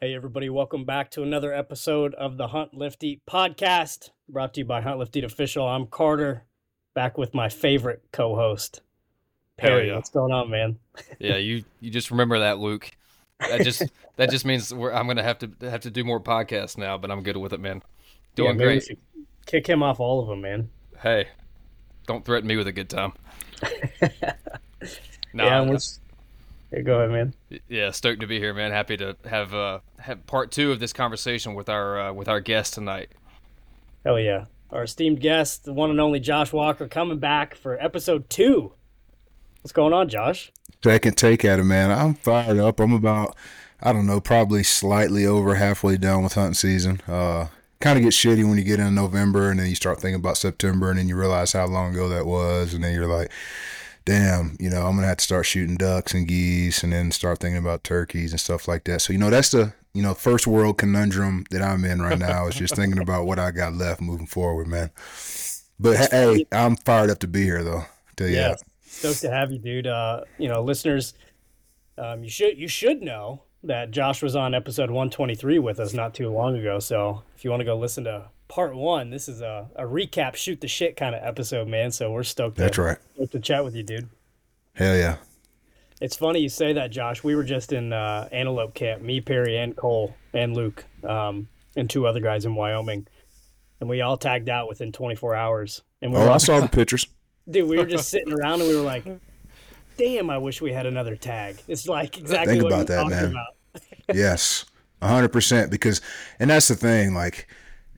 Hey, everybody, welcome back to another episode of the Hunt Lift Eat podcast brought to you by Hunt Lift Eat Official. I'm Carter, back with my favorite co host, Perry. yeah. What's going on, man? yeah, you you just remember that, Luke. That just that just means we're, I'm gonna have to have to do more podcasts now, but I'm good with it, man. Doing Yeah, great. Kick him off all of them, man. Hey, don't threaten me with a good time. No, yeah, let's. Yeah, go ahead, man. yeah, stoked to be here, man. Happy to have uh have part two of this conversation with our uh, with our guest tonight. Hell yeah. Our esteemed guest, the one and only Josh Walker, coming back for episode two. What's going on, Josh? Second take at it, man. I'm fired up. I'm about, I don't know, probably slightly over halfway down with hunting season. Uh, kind of gets shitty when you get in November and then you start thinking about September and then you realize how long ago that was and then you're like, damn, you know, I'm gonna have to start shooting ducks and geese and then start thinking about turkeys and stuff like that. So you know, that's the you know first world conundrum that I'm in right now is just thinking about what I got left moving forward, man. But hey, I'm fired up to be here though. Tell you Yeah, that. stoked to have you, dude. Uh, you know, listeners, um, you should you should know that Josh was on episode 123 with us not too long ago. So if you want to go listen to part one, this is a, a recap, shoot the shit kind of episode, man. So we're stoked. That's to, right. Stoked to chat with you, dude. Hell yeah. It's funny you say that, Josh. We were just in uh, antelope camp, me, Perry, and Cole, and Luke, um, and two other guys in Wyoming, and we all tagged out within 24 hours. And we Oh, were I saw the pictures. dude, we were just sitting around and we were like, "Damn, I wish we had another tag." It's like exactly Think what about that, talking man. about. yes, a hundred percent. Because, and that's the thing. Like,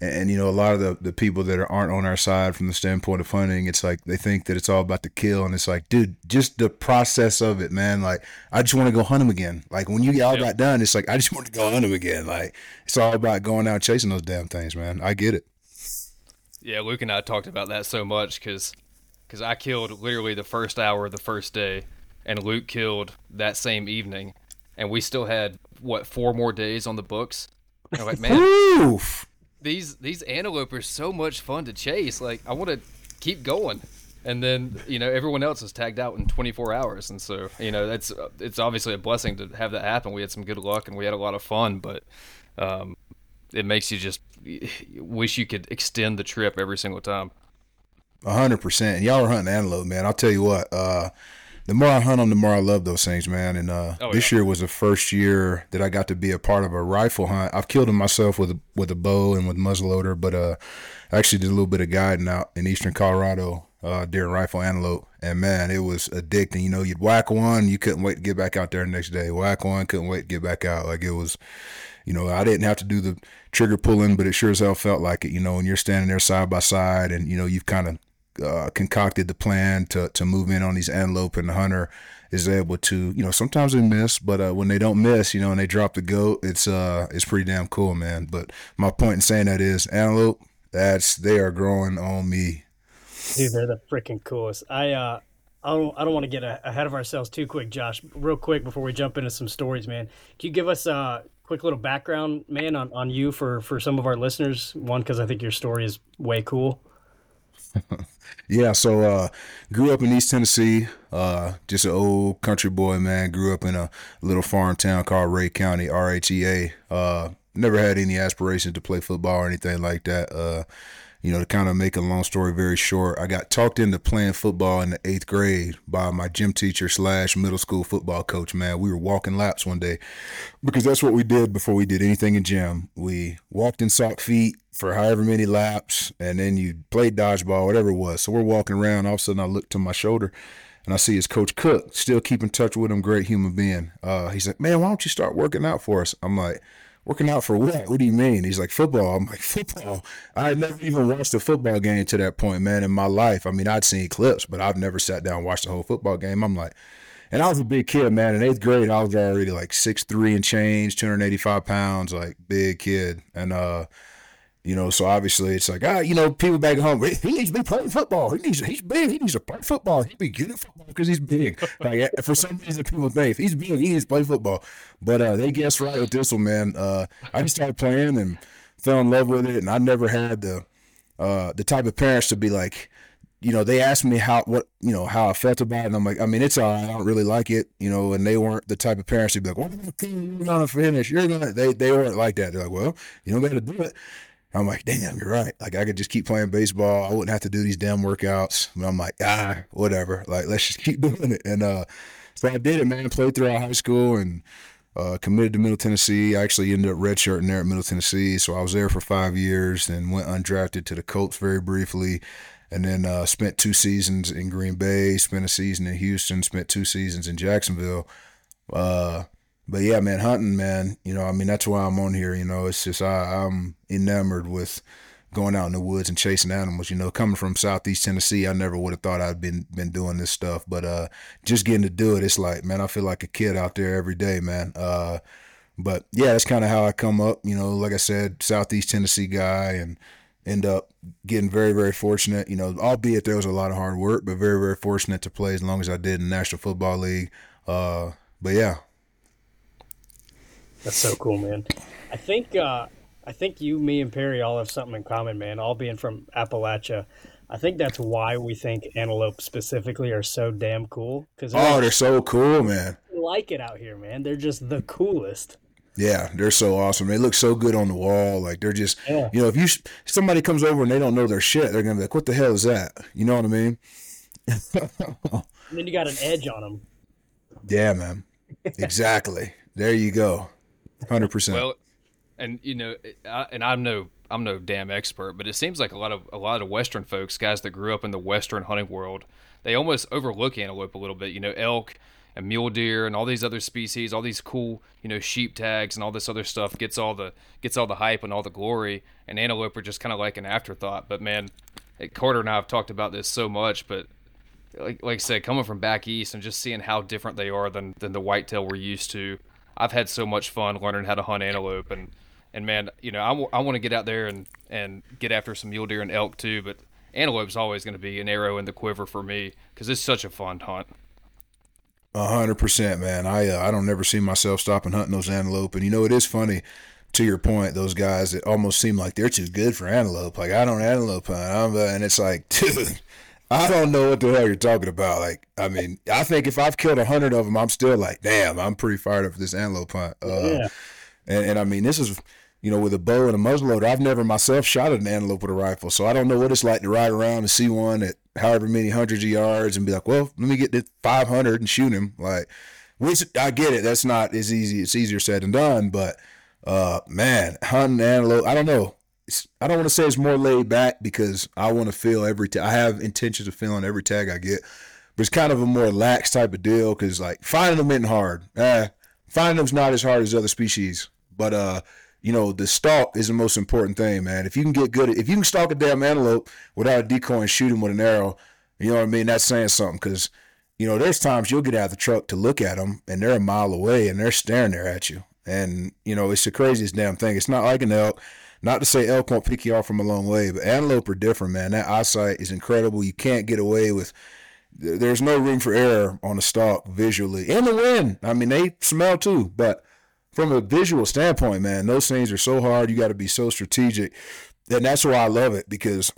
and, and, you know, a lot of the the people that aren't on our side from the standpoint of hunting, it's like they think that it's all about the kill, and it's like, dude, just the process of it, man. Like, I just want to go hunt them again. Like when you all Yeah. got done, it's like I just want to go hunt them again. Like it's all about going out chasing those damn things, man. I get it. Yeah, Luke and I talked about that so much because because I killed literally the first hour of the first day, and Luke killed that same evening, and we still had what four more days on the books. And I'm like, man, Oof. These these antelope are so much fun to chase. Like I want to keep going. And then you know everyone else is tagged out in 24 hours, and so you know that's it's obviously a blessing to have that happen. We had some good luck and we had a lot of fun, but um, it makes you just wish you could extend the trip every single time. Hundred percent. Y'all are hunting antelope, man. I'll tell you what. Uh, the more I hunt them, the more I love those things, man. And uh, Oh, this year was the first year that I got to be a part of a rifle hunt. I've killed them myself with a, with a bow and with muzzleloader, but uh, I actually did a little bit of guiding out in eastern Colorado uh, during rifle antelope. And man, it was addicting. You know, you'd whack one, you couldn't wait to get back out there the next day. Whack one, couldn't wait to get back out. Like it was, you know, I didn't have to do the trigger pulling, but it sure as hell felt like it. You know, when you're standing there side by side, and you know you've kind of uh, concocted the plan to to move in on these antelope, and the hunter is able to, you know, sometimes they miss, but uh, when they don't miss, you know, and they drop the goat, it's uh, it's pretty damn cool, man. But my point in saying that is antelope, that's they are growing on me. Dude, they're the freaking coolest. I uh, I don't I don't want to get a, ahead of ourselves too quick, Josh. Real quick before we jump into some stories, man. Can you give us a quick little background, man, on, on you for for some of our listeners? One, because I think your story is way cool. Yeah, so uh grew up in East Tennessee, uh just an old country boy, man. Grew up in a little farm town called Rhea County, RHEA. Uh never had any aspirations to play football or anything like that. Uh you know, to kind of make a long story very short, I got talked into playing football in the eighth grade by my gym teacher slash middle school football coach. Man, we were walking laps one day because that's what we did before we did anything in gym. We walked in sock feet for however many laps, and then you played dodgeball, whatever it was. So we're walking around. All of a sudden, I look to my shoulder, and I see his coach Cook. Still keep in touch with him. Great human being. Uh, he's like, "Man, why don't you start working out for us?" I'm like. Working out for what? What do you mean? He's like, football. I'm like, football. I had never even watched a football game to that point, man, in my life. I mean, I'd seen clips, but I've never sat down and watched the whole football game. I'm like, and I was a big kid, man. In eighth grade, I was already like six three and change, 285 pounds, like big kid. And uh, you know, so obviously it's like, ah, you know, people back home, he needs to be playing football. He needs, he's big. He needs to play football. He'd be good at football because he's big. Like for some reason, people think he's big, he needs to play football. But uh, they guessed right with this one, man. Uh, I just started playing and fell in love with it, and I never had the uh, the type of parents to be like, you know, they asked me how what you know how I felt about it, and I'm like, I mean, it's all. I don't really like it, you know. And they weren't the type of parents to be like, "Well, you're gonna finish. You're gonna." They they weren't like that. They're like, "Well, you don't got to do it." I'm like, "Damn, you're right. Like, I could just keep playing baseball. I wouldn't have to do these damn workouts." But I'm like, "Ah, whatever. Like, let's just keep doing it." And uh, so I did it, man. Played throughout high school and uh, committed to Middle Tennessee. I actually ended up redshirting there at Middle Tennessee, so I was there for five years. and went undrafted to the Colts very briefly and then uh, spent two seasons in Green Bay, spent a season in Houston, spent two seasons in Jacksonville. Uh, but yeah, man, hunting, man, you know, I mean, that's why I'm on here. You know, it's just I, I'm enamored with going out in the woods and chasing animals. You know, coming from Southeast Tennessee, I never would have thought I'd been been doing this stuff, but uh, just getting to do it, it's like, man, I feel like a kid out there every day, man. Uh, but yeah, that's kind of how I come up. You know, like I said, Southeast Tennessee guy, and end up getting very, very fortunate. You know, albeit there was a lot of hard work, but very, very fortunate to play as long as I did in the National Football League. Uh, but yeah, that's so cool, man. I think uh, I think you, me, and Perry all have something in common, man. All being from Appalachia. I think that's why we think antelope specifically are so damn cool. Because oh, they're so cool, man. Like it out here, man. They're just the coolest. Yeah, they're so awesome. They look so good on the wall. Like they're just, yeah. you know, if you somebody comes over and they don't know their shit, they're gonna be like, "What the hell is that?" You know what I mean? and then you got an edge on them. Yeah, man. Exactly. there you go. Hundred percent. Well, and you know, I, and I'm no, I'm no damn expert, but it seems like a lot of a lot of Western folks, guys that grew up in the Western hunting world, they almost overlook antelope a little bit. You know, elk and mule deer and all these other species, all these cool, you know, sheep tags and all this other stuff gets all the gets all the hype and all the glory. And antelope are just kind of like an afterthought. But man, Carter and I have talked about this so much, but like like I said, coming from back east and just seeing how different they are than than the whitetail we're used to, I've had so much fun learning how to hunt antelope and and man, you know, I, w- I want to get out there and and get after some mule deer and elk too, but antelope is always going to be an arrow in the quiver for me because it's such a fun hunt. A hundred percent, man. I uh, I don't never see myself stopping hunting those antelope, and you know it is funny. To your point, those guys that almost seem like they're too good for antelope. Like I don't antelope hunt, I'm, uh, and it's like, dude, I don't know what the hell you're talking about. Like, I mean, I think if I've killed a hundred of them, I'm still like, damn, I'm pretty fired up for this antelope hunt. Uh, yeah. And, and I mean, this is you know, with a bow and a muzzleloader. I've never myself shot an antelope with a rifle, so I don't know what it's like to ride around and see one at however many hundreds of yards and be like, well, let me get to 500 and shoot him. Like, which I get it. That's not as easy. It's easier said than done, but uh, man, hunting antelope. I don't know. I don't want to say it's more laid back because I want to feel every. I have intentions of feeling every tag I get, but it's kind of a more lax type of deal because like finding them isn't hard. Eh, finding them's not as hard as other species, but uh you know, the stalk is the most important thing, man. If you can get good at, if you can stalk a damn antelope without a decoy and shoot him with an arrow, you know what I mean? That's saying something because, you know, there's times you'll get out of the truck to look at them and they're a mile away and they're staring there at you. And, you know, it's the craziest damn thing. It's not like an elk. Not to say elk won't pick you off from a long way, but antelope are different, man. That eyesight is incredible. You can't get away with, there's no room for error on the stalk visually. In the wind, I mean, they smell too, but from a visual standpoint, man, those things are so hard. You got to be so strategic. And that's why I love it because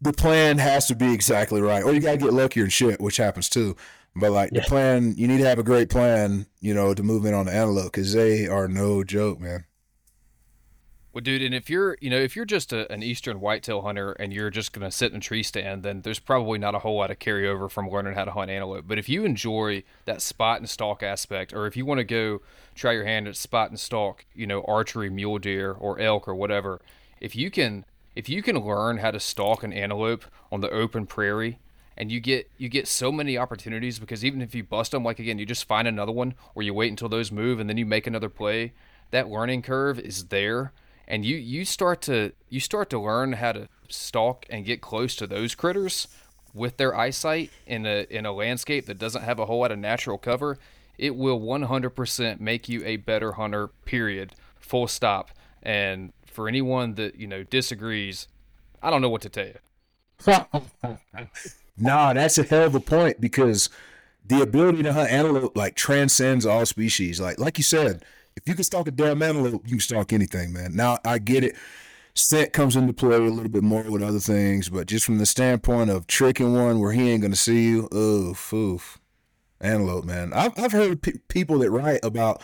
the plan has to be exactly right. Or you got to get luckier and shit, which happens too. But like yeah. the plan, you need to have a great plan, you know, to move in on the antelope because they are no joke, man. Well, dude, and if you're, you know, if you're just a, an eastern whitetail hunter and you're just gonna sit in a tree stand, then there's probably not a whole lot of carryover from learning how to hunt antelope. But if you enjoy that spot and stalk aspect, or if you want to go try your hand at spot and stalk, you know, archery, mule deer, or elk, or whatever, if you can, if you can learn how to stalk an antelope on the open prairie, and you get you get so many opportunities because even if you bust them, like again, you just find another one, or you wait until those move, and then you make another play. That learning curve is there and you you start to you start to learn how to stalk and get close to those critters with their eyesight in a in a landscape that doesn't have a whole lot of natural cover, it will 100% make you a better hunter. Period. Full stop. And for anyone that you know disagrees, I don't know what to tell you. nah, that's a hell of a point because the ability to hunt antelope like transcends all species. Like like you said, if you can stalk a damn antelope, you can stalk anything, man. Now I get it. scent comes into play a little bit more with other things, but just from the standpoint of tricking one where he ain't gonna see you, oof, oof, antelope, man. I've I've heard pe- people that write about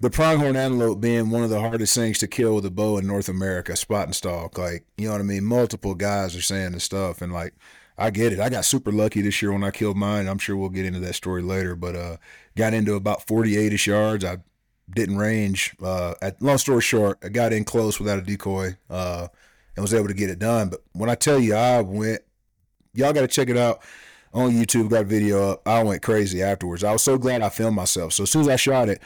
the pronghorn antelope being one of the hardest things to kill with a bow in North America, spot and stalk. Like, you know what I mean? Multiple guys are saying this stuff, and like, I get it. I got super lucky this year when I killed mine. I'm sure we'll get into that story later, but uh, got into about 48 ish yards. I didn't range. Uh, at long story short, I got in close without a decoy uh, and was able to get it done. But when I tell you, I went. Y'all got to check it out on YouTube. Got a video up. I went crazy afterwards. I was so glad I filmed myself. So as soon as I shot it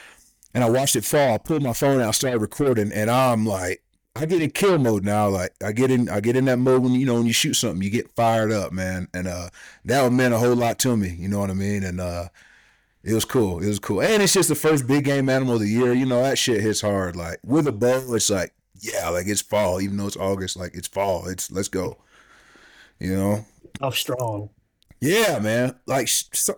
and I watched it fall, I pulled my phone out, started recording, and I'm like, I get in kill mode now. Like I get in, I get in that mode when you know when you shoot something, you get fired up, man. And uh, that meant a whole lot to me. You know what I mean? And uh, it was cool. It was cool. And it's just the first big game animal of the year. You know, that shit hits hard. Like with a bow, it's like, yeah, like it's fall, even though it's August, like it's fall. It's let's go. You know? How strong. Yeah, man. Like,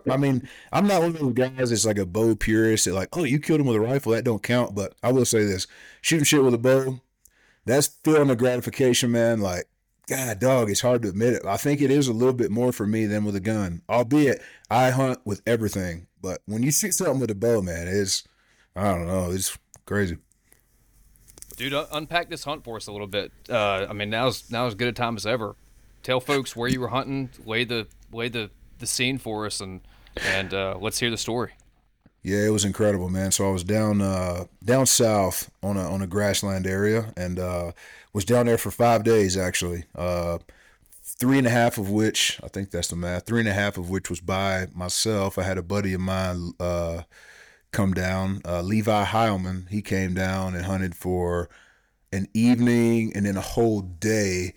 I mean, I'm not one of those guys that's like a bow purist that like, oh, you killed him with a rifle, that don't count. But I will say this: shooting shit with a bow, that's feeling the gratification, man. Like, God, dog, it's hard to admit it. I think it is a little bit more for me than with a gun, albeit I hunt with everything. But when you shoot something with a bow, man, it's I don't know, it's crazy. Dude, unpack this hunt for us a little bit. Uh, I mean, now's now as good a time as ever. Tell folks where you were hunting, lay the lay the the scene for us, and and uh, let's hear the story. Yeah, it was incredible, man. So I was down uh, down south on a on a grassland area, and uh, was down there for five days actually. Three and a half of which I think that's the math. Three and a half of which was by myself. I had a buddy of mine uh, come down, uh, Levi Heilman. He came down and hunted for an evening and then a whole day.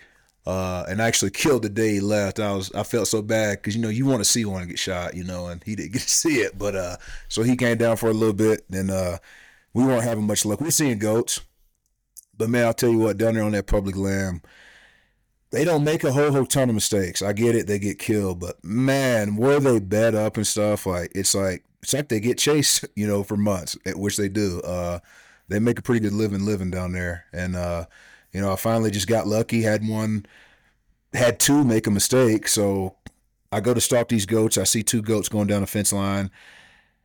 Uh, and actually killed the day he left. I was I felt so bad because you know you want to see one get shot, you know, and he didn't get to see it. But uh, so he came down for a little bit, and uh, we weren't having much luck. We're seeing goats, but man, I'll tell you what, down there on that public land, they don't make a whole whole ton of mistakes. I get it, they get killed, but man, where they bed up and stuff, like it's like it's like they get chased, you know, for months, which they do. Uh, they make a pretty good living living down there, and uh, you know, I finally just got lucky, had one, had two make a mistake, so I go to stalk these goats. I see two goats going down a fence line,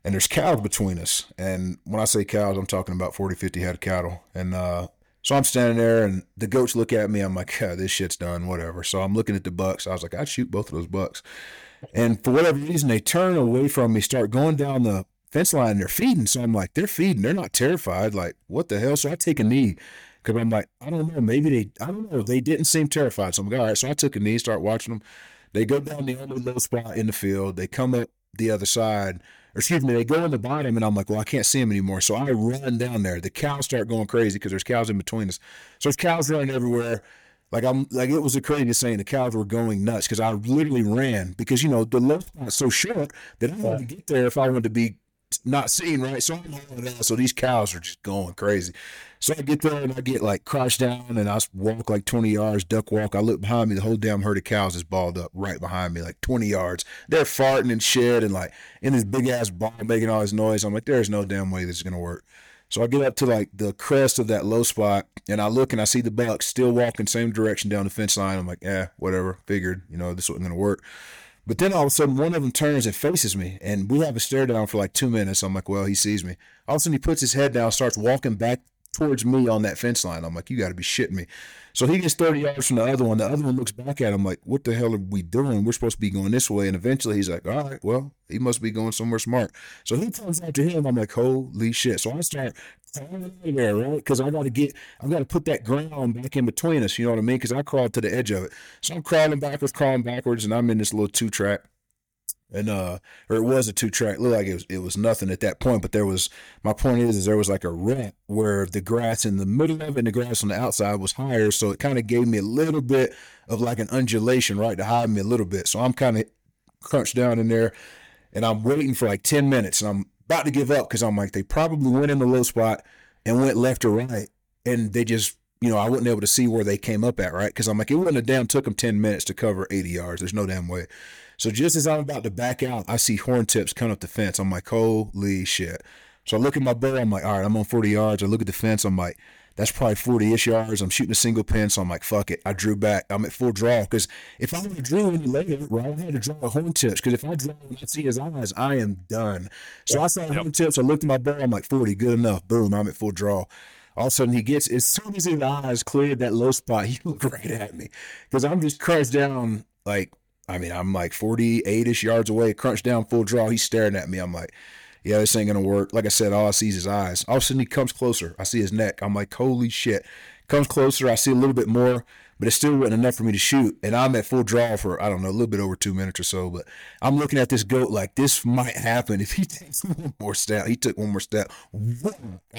and there's cows between us. And when I say cows, I'm talking about 40, 50 head of cattle. And uh, so I'm standing there, and the goats look at me. I'm like, yeah, this shit's done, whatever. So I'm looking at the bucks. I was like, I'd shoot both of those bucks. And for whatever reason, they turn away from me, start going down the fence line, and they're feeding. So I'm like, they're feeding. They're not terrified. Like, what the hell? So I take a knee because I'm like, I don't know. Maybe they, I don't know. They didn't seem terrified. So I'm like, all right. So I took a knee, start watching them. They go down the only little spot in the field. They come up the other side excuse me, they go in the bottom, and I'm like, well, I can't see them anymore. So I run down there. The cows start going crazy because there's cows in between us. So there's cows running everywhere. Like I'm like it was the craziest thing. The cows were going nuts because I literally ran because you know the low spot's so short that I had to get there if I wanted to be not seen right. So I'm out. So these cows are just going crazy. So I get there and I get like crouched down and I walk like 20 yards, duck walk. I look behind me, the whole damn herd of cows is balled up right behind me, like 20 yards. They're farting and shit and like in this big ass ball making all this noise. I'm like, there's no damn way this is gonna work. So I get up to like the crest of that low spot and I look and I see the buck still walking same direction down the fence line. I'm like, yeah, whatever. Figured, you know, this wasn't gonna work. But then all of a sudden, one of them turns and faces me, and we have a stare down for like two minutes. I'm like, well, he sees me. All of a sudden, he puts his head down, starts walking back towards me on that fence line. I'm like, you got to be shitting me. So he gets 30 yards from the other one. The other one looks back at him like, what the hell are we doing? We're supposed to be going this way. And eventually he's like, all right, well, he must be going somewhere smart. So he comes after him. I'm like, holy shit. So I start there, right? Because I got to get, I got to put that ground back in between us. You know what I mean? Because I crawled to the edge of it. So I'm crawling backwards, crawling backwards, and I'm in this little two track and uh or it was a two track looked like it was it was nothing at that point but there was my point is is there was like a rent where the grass in the middle of it and the grass on the outside was higher. So it kind of gave me a little bit of like an undulation right to hide me a little bit. So i'm kind of crunched down in there and i'm waiting for like 10 minutes and i'm about to give up because i'm like they probably went in the low spot and went left or right and they just you know, I wasn't able to see where they came up at, right? Because I'm like, it wouldn't have damn took them 10 minutes to cover 80 yards. There's no damn way. So just as I'm about to back out, I see horn tips coming up the fence. I'm like, holy shit. So I look at my bow. I'm like, all right, I'm on 40 yards. I look at the fence. I'm like, That's probably 40 ish yards. I'm shooting a single pin, so I'm like, fuck it. I drew back. I'm at full draw because if I would have drew any later, right, I had to draw a horn tips because if I draw and I see his eyes, I am done. So I saw yep. horn tips. I looked at my barrel. I'm like, 40, good enough. Boom, I'm at full draw. All of a sudden, he gets as soon as his eyes cleared that low spot, he looked right at me because I'm just crunched down like I mean, I'm like 48 ish yards away, crunch down full draw. He's staring at me. I'm like, yeah, this ain't gonna work. Like I said, all I see is his eyes. All of a sudden he comes closer. I see his neck. I'm like, holy shit. Comes closer. I see a little bit more, but it still wasn't enough for me to shoot. And I'm at full draw for I don't know a little bit over two minutes or so. But I'm looking at this goat like this might happen if he takes one more step. He took one more step.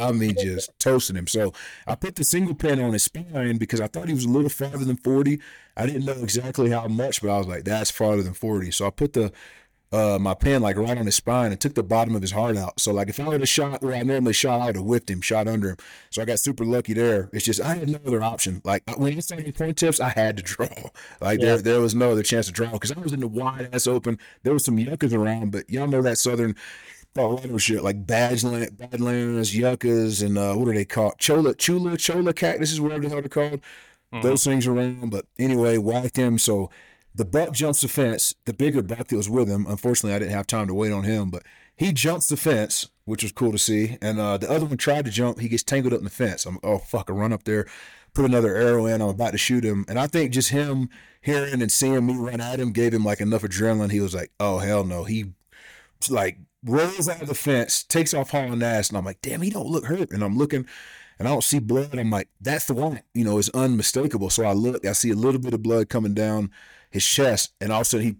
I mean, just toasting him. So I put the single pin on his spine because I thought he was a little farther than 40. I didn't know exactly how much, but I was like, that's farther than 40. So I put the uh, my pen like right on his spine and took the bottom of his heart out. So like if I would have shot where I normally shot, I would have whipped him, shot under him. So I got super lucky there. It's just I had no other option. Like when he started point tips, I had to draw. Like yeah. there there was no other chance to draw because I was in the wide ass open. There was some yuccas around, but y'all know that southern Colorado shit like badland, badlands, yuccas, and uh, what are they called? Chola, chula, cholla cactuses, whatever the hell they're called. Mm-hmm. Those things around. But anyway, whacked him. So the buck jumps the fence. The bigger buck that was with him, unfortunately, I didn't have time to wait on him, but he jumps the fence, which was cool to see. And uh, the other one tried to jump. He gets tangled up in the fence. I'm, oh, fuck, I run up there, put another arrow in. I'm about to shoot him. And I think just him hearing and seeing me run at him gave him like enough adrenaline. He was like, oh, hell no. He like rolls out of the fence, takes off hauling ass. And I'm like, damn, he don't look hurt. And I'm looking and I don't see blood. I'm like, that's the one, you know, it's unmistakable. So I look, I see a little bit of blood coming down his chest, and all of a sudden he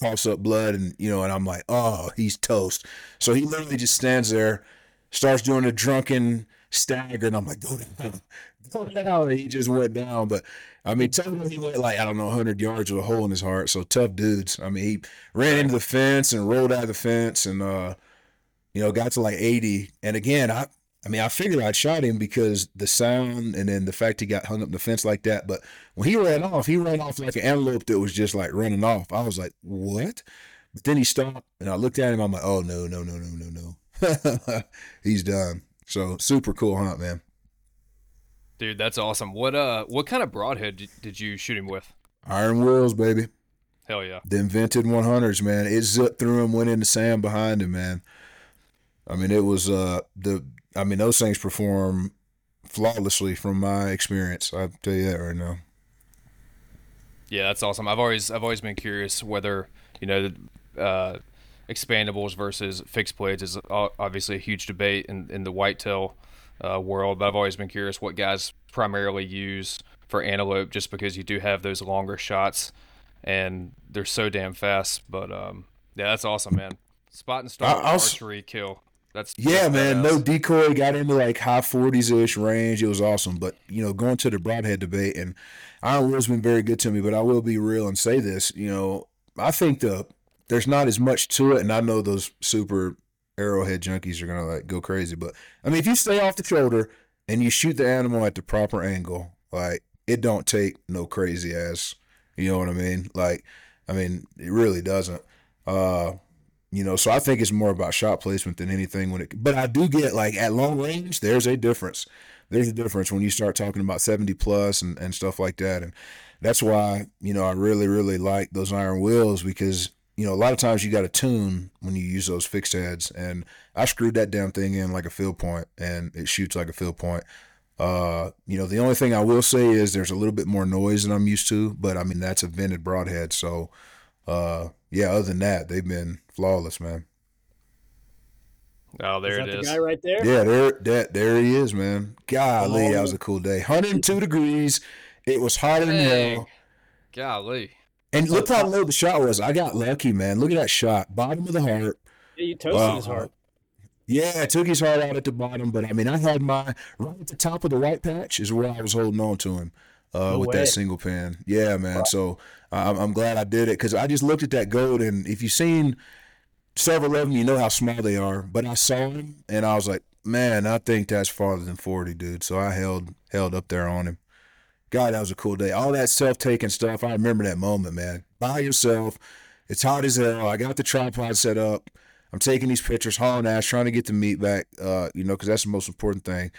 coughs up blood, and you know, and I'm like, oh, he's toast. So he literally just stands there, starts doing a drunken stagger, and I'm like, go down, go down. And he just went down, but I mean, me he went like I don't know, 100 yards with a hole in his heart. So tough dudes. I mean, he ran into the fence and rolled out of the fence, and uh, you know, got to like 80. And again, I I mean, I figured I'd shot him because the sound and then the fact he got hung up in the fence like that. But when he ran off, he ran off like an antelope that was just like running off. I was like, what? But then he stopped and I looked at him. I'm like, oh, no, no, no, no, no, no. He's done. So super cool hunt, man. Dude, that's awesome. What uh, what kind of broadhead did you shoot him with? Iron Wills, baby. Hell yeah. The invented 100s, man. It zipped through him, went into sand behind him, man. I mean, it was uh the I mean, those things perform flawlessly from my experience. I tell you that right now. Yeah, that's awesome. I've always I've always been curious whether you know uh, expandables versus fixed blades is obviously a huge debate in in the whitetail uh, world. But I've always been curious what guys primarily use for antelope, just because you do have those longer shots and they're so damn fast. But um, yeah, that's awesome, man. Spot and start archery kill. That's yeah, man. No decoy. Got into like high forties ish range. It was awesome. But you know, going to the broadhead debate, and Iron Will's been very good to me. But I will be real and say this. You know, I think the there's not as much to it, and I know those super arrowhead junkies are gonna like go crazy. But I mean, if you stay off the shoulder and you shoot the animal at the proper angle, like it don't take no crazy ass. You know what I mean? Like, I mean, it really doesn't. Uh, you know, so I think it's more about shot placement than anything when it but I do get like at long range, there's a difference. There's a difference when you start talking about 70 plus and, and stuff like that. And that's why, you know, I really, really like those Iron Wills because, you know, a lot of times you got to tune when you use those fixed heads. And I screwed that damn thing in like a field point and it shoots like a field point. Uh, you know, the only thing I will say is there's a little bit more noise than I'm used to, but I mean, that's a vented broadhead. So, uh, yeah, other than that, they've been flawless, man. Oh, there is it is. The guy right there. Yeah, there, that, there he is, man. Golly, oh. that was a cool day. 102 degrees. It was hotter than hell. Golly. And look how low the shot was. I got lucky, man. Look at that shot. Bottom of the heart. Yeah, you toasted wow. his heart. Yeah, I took his heart out at the bottom, but I mean, I had my right at the top of the white patch is where I was holding on to him uh, no with way. that single pin. Yeah, man. Wow. So I'm, I'm glad I did it because I just looked at that goat, and if you've seen several of them, you know how small they are. But I saw him, and I was like, man, I think that's farther than 40, dude. So I held held up there on him. God, that was a cool day. All that self taking stuff. I remember that moment, man. By yourself. It's hot as hell. I got the tripod set up. I'm taking these pictures, hauling ass, trying to get the meat back, uh, you know, because that's the most important thing.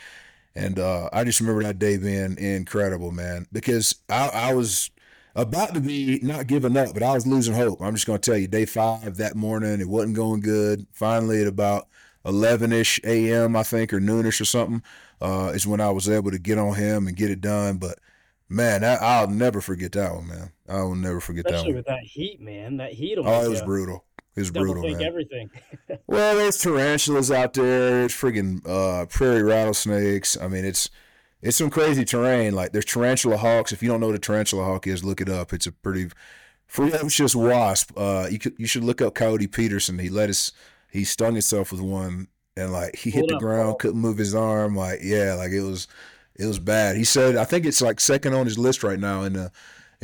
And uh, I just remember that day being incredible, man, because I, I was about to be not giving up, but I was losing hope. I'm just going to tell you, day five that morning, it wasn't going good. Finally, at about 11 ish a.m., I think, or noonish or something, uh, is when I was able to get on him and get it done. But man, that, I'll never forget that one, man. I will never forget Especially that one. with that heat, man. That heat Oh, it was brutal. It was double brutal, think man. everything. Well, there's tarantulas out there. There's friggin' uh, prairie rattlesnakes. I mean, it's it's some crazy terrain. Like there's tarantula hawks. If you don't know what a tarantula hawk is, look it up. It's a pretty ferocious wasp. Uh, you could you should look up Coyote Peterson. He let us. He stung himself with one, and like he hit Hold the up, ground, Paul. couldn't move his arm. Like yeah, like it was it was bad. He said I think it's like second on his list right now in the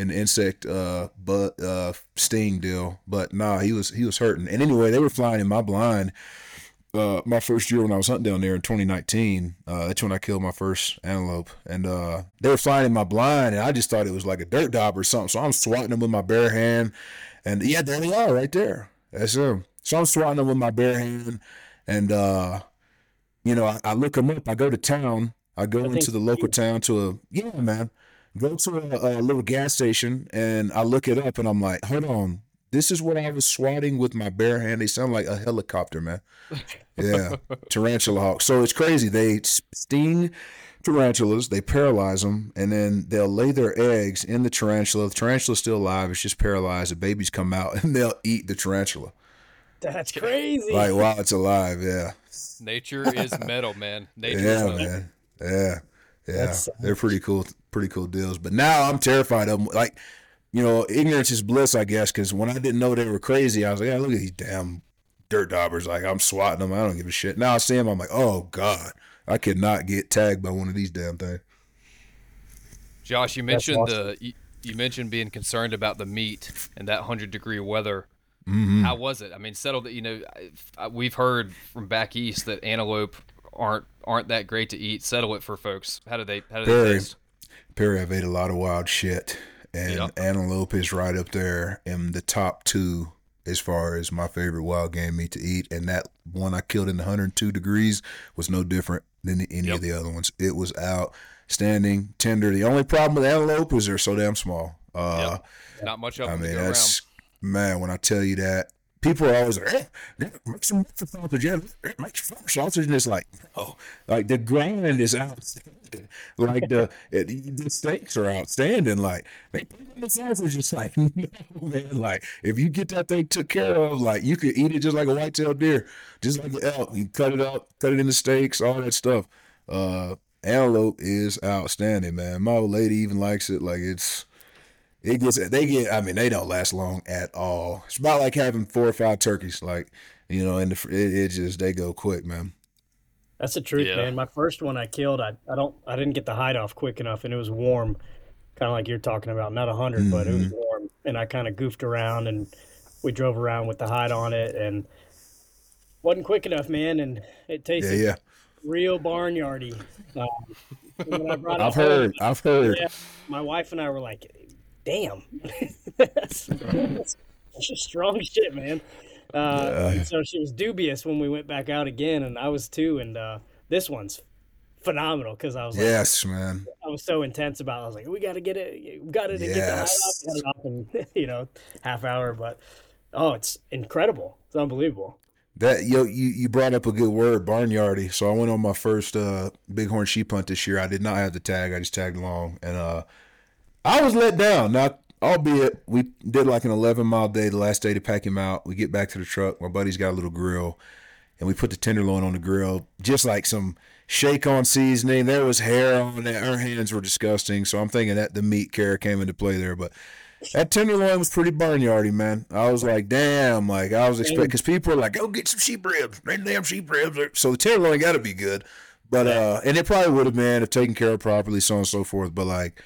the insect uh but uh sting deal. But nah, he was he was hurting. And anyway, they were flying in my blind. Uh, my first year when I was hunting down there in 2019, uh, that's when I killed my first antelope, and uh, they were flying in my blind, and I just thought it was like a dirt dog or something. So I'm swatting them with my bare hand, and yeah, there they are, right there. That's them. So I'm swatting them with my bare hand, and uh, you know, I, I look them up. I go to town. I go think into the local town to a yeah, man. Go to a, a little gas station, and I look it up, and I'm like, hold on, this is what I was swatting with my bare hand. They sound like a helicopter, man. Yeah, tarantula hawk. So it's crazy. They sting tarantulas, they paralyze them, and then they'll lay their eggs in the tarantula. The tarantula's still alive. It's just paralyzed. The babies come out, and they'll eat the tarantula That's crazy. like while it's alive. Yeah, Nature is metal, man. Nature is yeah, metal. man. Yeah, yeah. That's They're pretty cool, pretty cool deals. But now I'm terrified of them. Like, you know, ignorance is bliss, I guess. Because when I didn't know they were crazy, I was like, yeah, look at these damn dirt daubers. Like I'm swatting them. I don't give a shit. Now I see them. I'm like, oh god, I could not get tagged by one of these damn things. Josh, you mentioned awesome. the you, you mentioned being concerned about the meat and that hundred degree weather. Mm-hmm. How was it? I mean, settled that you know I, I- we've heard from back east that antelope aren't aren't that great to eat. Settle it for folks. How do they how do they Very. taste? Perry, I've ate a lot of wild shit, and Yeah. antelope is right up there in the top two as far as my favorite wild game meat to eat. And that one I killed in the 102 degrees was no different than any Yep. of the other ones. It was outstanding, tender. The only problem with antelope is they're so damn small. Uh, Not much of I mean, to go that's man. When I tell you that, people are always like, eh, "Make some sausage, yeah, eh, make some sausage," and it's like, oh, like the grind is outstanding. Like the the steaks are outstanding. Like they put it the sausage, it's like no man. Like if you get that thing took care of, like you could eat it just like a white-tailed deer, just like an elk. You cut it up, cut it into steaks, all that stuff. Uh, antelope is outstanding, man. My old lady even likes it. Like it's. It gets they get. I mean, they don't last long at all. It's about like having four or five turkeys. Like you know, and the, it, it just they go quick, man. That's the truth, Yeah. man. My first one I killed, I, I don't I didn't get the hide off quick enough, and it was warm, kind of like you're talking about. Not a 100 but it was warm, and I kind of goofed around, and we drove around with the hide on it, and wasn't quick enough, man. And it tasted yeah. real barnyardy. Um, I brought it I've home, heard. I've heard. Yeah, my wife and I were like, "Damn, that's, that's just strong shit, man." Uh, and so she was dubious when we went back out again, and I was too. And uh, this one's phenomenal because I was like, Yes, man. I was so intense about. it. I was like, "We got to get it, we got to get the high Yes. up, it up in you know half hour." But oh, it's incredible! It's unbelievable. That yo, you you brought up a good word, barnyardy. So I went on my first uh, bighorn sheep hunt this year. I did not have the tag. I just tagged along, and uh, I was let down. Not albeit we did like an 11 mile day the last day to pack him out. We get back to the truck. My buddy's got a little grill, and we put the tenderloin on the grill, just like some shake on seasoning. There was hair on it. Our hands were disgusting. So I'm thinking that the meat care came into play there, but. That tenderloin was pretty barnyardy, man. I was like, damn, like I was expecting because people are like, go get some sheep ribs, man, damn sheep ribs. So the tenderloin got to be good, but uh, and it probably would have been if taken care of properly, so on and so forth. But like,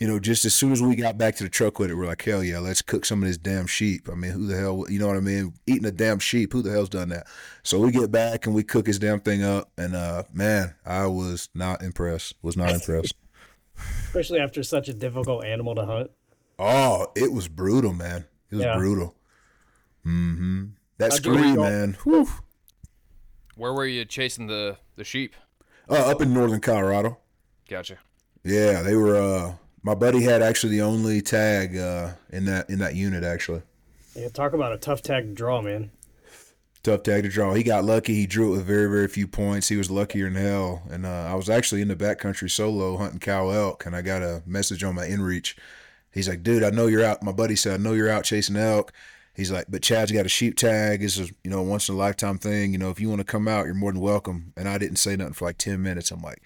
you know, just as soon as we got back to the truck with it, we're like, hell yeah, let's cook some of this damn sheep. I mean, who the hell, you know what I mean? Eating a damn sheep, who the hell's done that? So we get back and we cook his damn thing up, and uh, man, I was not impressed. Was not impressed. Especially after such a difficult animal to hunt. Oh, it was brutal, man. It was Yeah. brutal. Mm-hmm. That scream, man. Whew. Where were you chasing the the sheep? Uh, up in northern Colorado. Gotcha. Yeah, they were. Uh, my buddy had actually the only tag uh, in that in that unit. Actually, Yeah, talk about a tough tag to draw, man. tough tag to draw. He got lucky. He drew it with very very few points. He was luckier than hell. And uh, I was actually in the backcountry solo hunting cow elk, and I got a message on my inReach. He's like, "Dude, I know you're out." My buddy said, "I know you're out chasing elk." He's like, "But Chad's got a sheep tag. This is you know once in a lifetime thing. You know if you want to come out, you're more than welcome." And I didn't say nothing for like ten minutes. I'm like,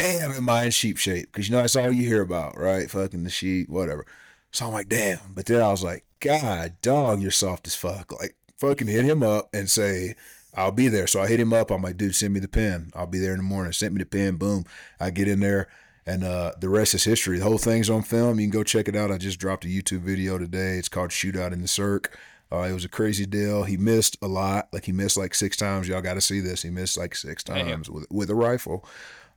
"Damn, am I in sheep shape?" Because you know that's all you hear about, right? Fucking the sheep, whatever. So I'm like, "Damn," but then I was like, "God, dog, you're soft as fuck." Like fucking hit him up and say. I'll be there. So I hit him up. I'm like, dude, send me the pen. I'll be there in the morning. Sent me the pen. Boom. I get in there, and uh, the rest is history. The whole thing's on film. You can go check it out. I just dropped a YouTube video today. It's called Shootout in the Cirque. Uh, it was a crazy deal. He missed a lot. Like he missed like six times. Y'all got to see this. He missed like six Damn. times with with a rifle,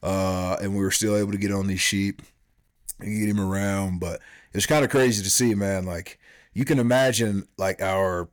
uh, and we were still able to get on these sheep and get him around. But it's kind of crazy to see, man. Like you can imagine, like our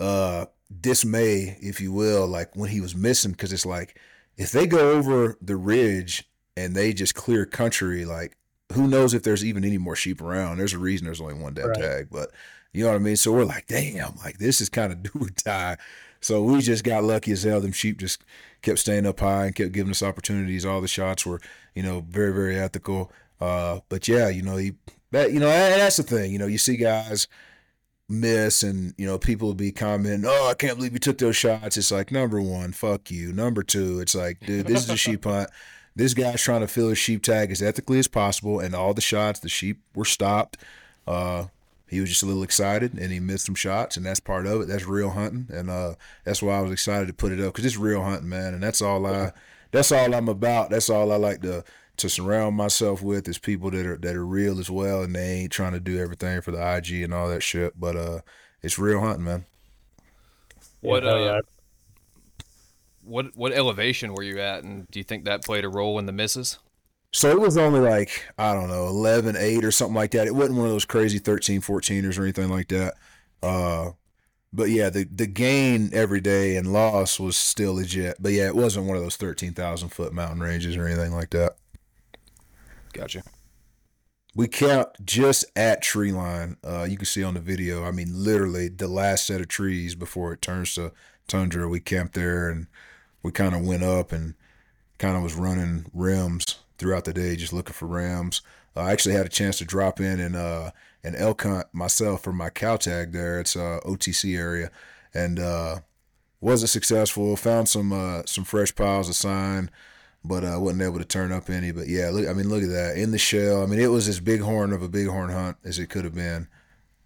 uh dismay, if you will, like when he was missing, because it's like if they go over the ridge and they just clear country, like who knows if there's even any more sheep around? There's a reason there's only one dead Right. tag, but you know what I mean. So we're like, damn, like this is kind of do or die. So we just got lucky as hell. Them sheep just kept staying up high and kept giving us opportunities. All the shots were, you know, very very ethical. Uh, but yeah, you know, you that you know, that's the thing. You know, you see guys miss and you know people will be commenting oh i can't believe you took those shots it's like number one fuck you number two it's like dude this is a sheep hunt this guy's trying to fill his sheep tag as ethically as possible and all the shots the sheep were stopped uh he was just a little excited and he missed some shots and that's part of it that's real hunting and uh that's why i was excited to put it up because it's real hunting man and that's all i that's all i'm about that's all i like to to surround myself with is people that are that are real as well and they ain't trying to do everything for the IG and all that shit. But uh it's real hunting, man. What, uh. What what elevation were you at, and do you think that played a role in the misses? So it was only like, I don't know, 11, 8 or something like that. It wasn't one of those crazy 13, 14ers or anything like that. Uh but yeah, the the gain every day and loss was still legit. But yeah, it wasn't one of those 13,000 foot mountain ranges or anything like that. Gotcha. We camped just at tree line. Uh, you can see on the video. I mean, literally the last set of trees before it turns to tundra. We camped there and we kind of went up and kind of was running rims throughout the day, just looking for rams. Uh, I actually had a chance to drop in and uh, an elk hunt myself for my cow tag there. It's uh, OTC area, and uh, wasn't successful. Found some uh, some fresh piles of sign but uh, wasn't able to turn up any. But yeah, look, I mean, look at that in the shell. I mean, it was as bighorn of a bighorn hunt as it could have been.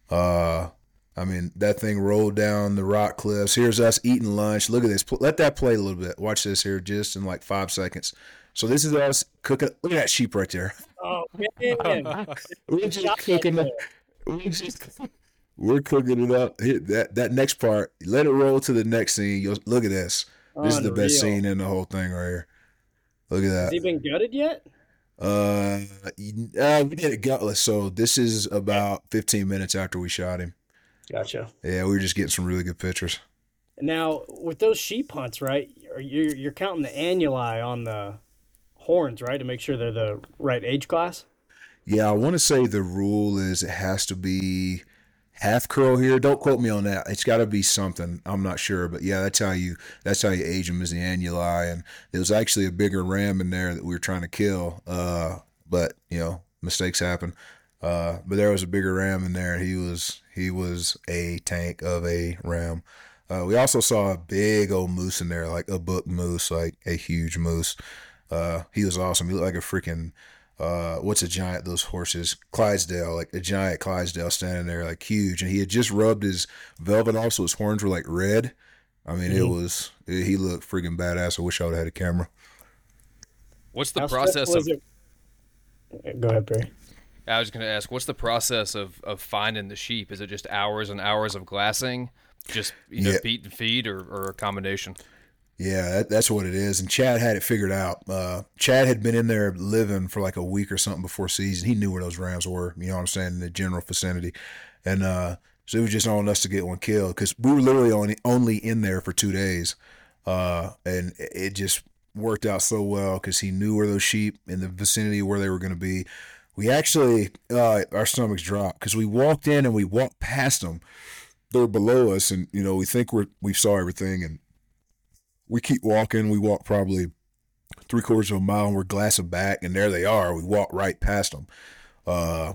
Uh, I mean, that thing rolled down the rock cliffs. Here's us eating lunch. Look at this. Let that play a little bit. Watch this here, just in like five seconds. So this is us cooking. Look at that sheep right there. Oh man, We're just cooking. it. We're just. We're cooking it up. Here, that that next part. Let it roll to the next scene. You'll look at this. This is the best scene in the whole thing right here. Look at that. Has he been gutted yet? Uh, uh, we did it gutless. So this is about 15 minutes after we shot him. Gotcha. Yeah, we were just getting some really good pictures. Now with those sheep hunts, right? You're you're counting the annuli on the horns, right, to make sure they're the right age class? Yeah, I want to say the rule is it has to be half curl here. Don't quote me on that. It's got to be something. I'm not sure, but yeah, that's how you that's how you age them is the annuli. And there was actually a bigger ram in there that we were trying to kill. Uh, but you know, mistakes happen. Uh, but there was a bigger ram in there. He was he was a tank of a ram. Uh, we also saw a big old moose in there, like a book moose, like a huge moose. Uh, he was awesome. He looked like a freaking uh, what's a giant? Those horses, Clydesdale, like a giant Clydesdale standing there, like huge. And he had just rubbed his velvet off, so his horns were like red. I mean, it Mhm. was he looked freaking badass. I wish I would have had a camera. What's the How process of? it? Go ahead, Perry. I was going to ask, what's the process of of finding the sheep? Is it just hours and hours of glassing, just you know, Yeah. beat and feed, or, or a combination? Yeah, that, that's what it is. And Chad had it figured out. Uh, Chad had been in there living for like a week or something before season. He knew where those rams were. You know what I'm saying? In the general vicinity, and uh, so it was just on us to get one killed because we were literally only only in there for two days, uh, and it- just worked out so well because he knew where those sheep in the vicinity where they were going to be. We actually, uh, our stomachs dropped because we walked in and we walked past them. They're below us, and you know we think we're we saw everything, and we keep walking. We walk probably three quarters of a mile, and we're glassing back, and there they are. We walk right past them. Uh,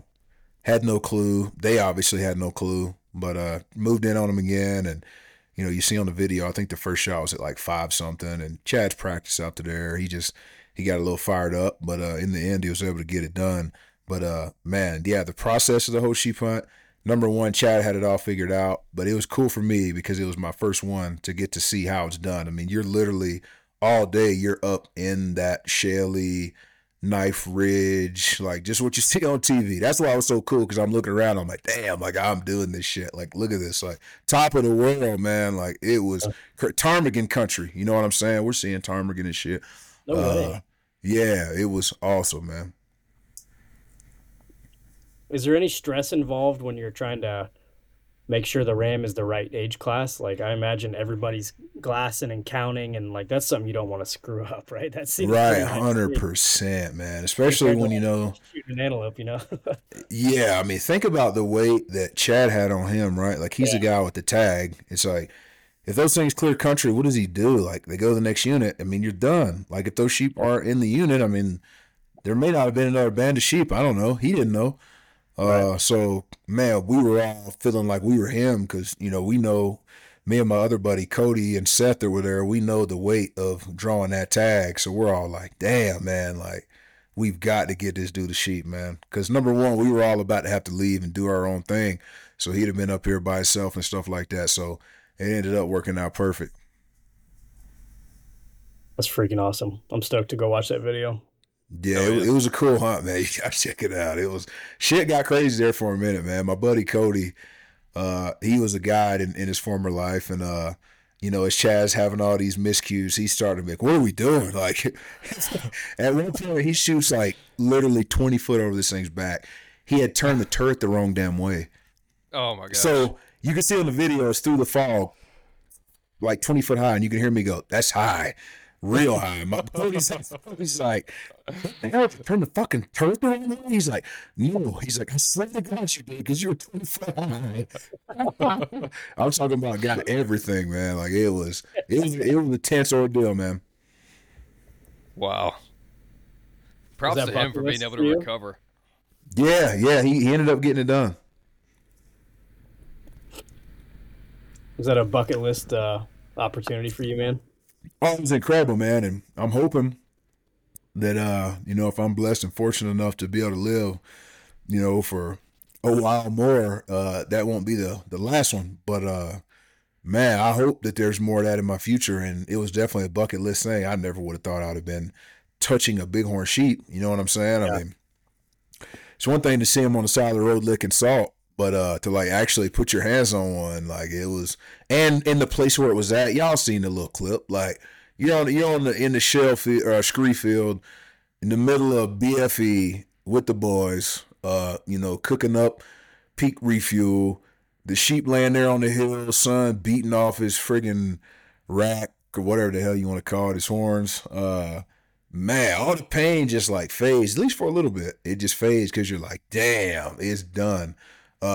had no clue. They obviously had no clue, but uh, moved in on them again, and you know, you see on the video, I think the first shot was at like five something, and Chad's practice out there. He just he got a little fired up, but uh, in the end, he was able to get it done. But uh, man, yeah, the process of the whole sheep hunt. Number one, Chad had it all figured out, but it was cool for me because it was my first one to get to see how it's done. I mean, you're literally all day you're up in that shelly knife ridge, like just what you see on TV. That's why it was so cool because I'm looking around. I'm like, damn, like I'm doing this shit. Like, look at this, like top of the world, man. Like it was ptarmigan country. You know what I'm saying? We're seeing ptarmigan and shit. No uh, yeah, it was awesome, man. Is there any stress involved when you're trying to make sure the ram is the right age class. Like I imagine everybody's glassing and counting, and like that's something you don't want to screw up, right? That's right, hundred percent, man. Especially when you know shooting an antelope, you know. yeah, I mean, think about the weight that Chad had on him, right? Like he's yeah. the guy with the tag. It's like if those things clear country, what does he do? Like they go to the next unit. I mean, you're done. Like if those sheep are in the unit, I mean, there may not have been another band of sheep. I don't know. He didn't know. Uh, right. so man, we were all feeling like we were him because you know we know me and my other buddy Cody and Seth that were there. We know the weight of drawing that tag, so we're all like, damn man, like we've got to get this dude a sheep, man. Because number one, we were all about to have to leave and do our own thing, so he'd have been up here by himself and stuff like that. So it ended up working out perfect. That's freaking awesome. I'm stoked to go watch that video. Yeah, oh, it, it, was a cool hunt, man. You gotta check it out. It was shit got crazy there for a minute, man. My buddy Cody, uh, he was a guide in, in his former life, and uh, you know, as Chad's having all these miscues, he started to be like, "What are we doing?" Like, at one point, he shoots like literally twenty foot over this thing's back. He had turned the turret the wrong damn way. Oh my god! So you can see on the video, it's through the fog, like twenty foot high, and you can hear me go, "That's high." Real high. My Cody's, Cody's like, turn the fucking turret around. He's like, no. He's like, I swear to God you did because you were 25 high. I'm talking about got everything, man. Like it was, it was, it was a tense ordeal, man. Wow. Props to him for being able to recover. Yeah, yeah. He, he ended up getting it done. Is that a bucket list uh, opportunity for you, man? Oh, it was incredible, man, and I'm hoping that uh, you know, if I'm blessed and fortunate enough to be able to live, you know, for a while more, uh, that won't be the the last one. But uh, man, I hope that there's more of that in my future. And it was definitely a bucket list thing. I never would have thought I'd have been touching a bighorn sheep. You know what I'm saying? Yeah. I mean, it's one thing to see him on the side of the road licking salt, but uh, to like actually put your hands on one, like it was, and in the place where it was at, y'all seen the little clip, like you're on you're on the in the shell field or scree field in the middle of BFE with the boys, uh, you know, cooking up Peak Refuel. The sheep laying there on the hill, sun beating off his friggin' rack or whatever the hell you want to call it, his horns. Uh, man, all the pain just like fades, at least for a little bit. It just fades because you're like, damn, it's done.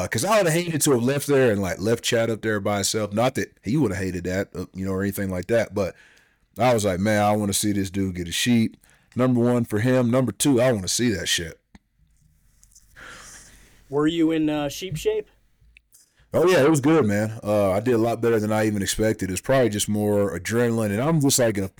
Because uh, I would have hated to have left there and like left Chad up there by himself. Not that he would have hated that, uh, you know, or anything like that. But I was like, man, I want to see this dude get a sheep. Number one for him. Number two, I want to see that shit. Were you in uh, sheep shape? Oh yeah, it was good, man. Uh, I did a lot better than I even expected. It's probably just more adrenaline, and I'm just like a,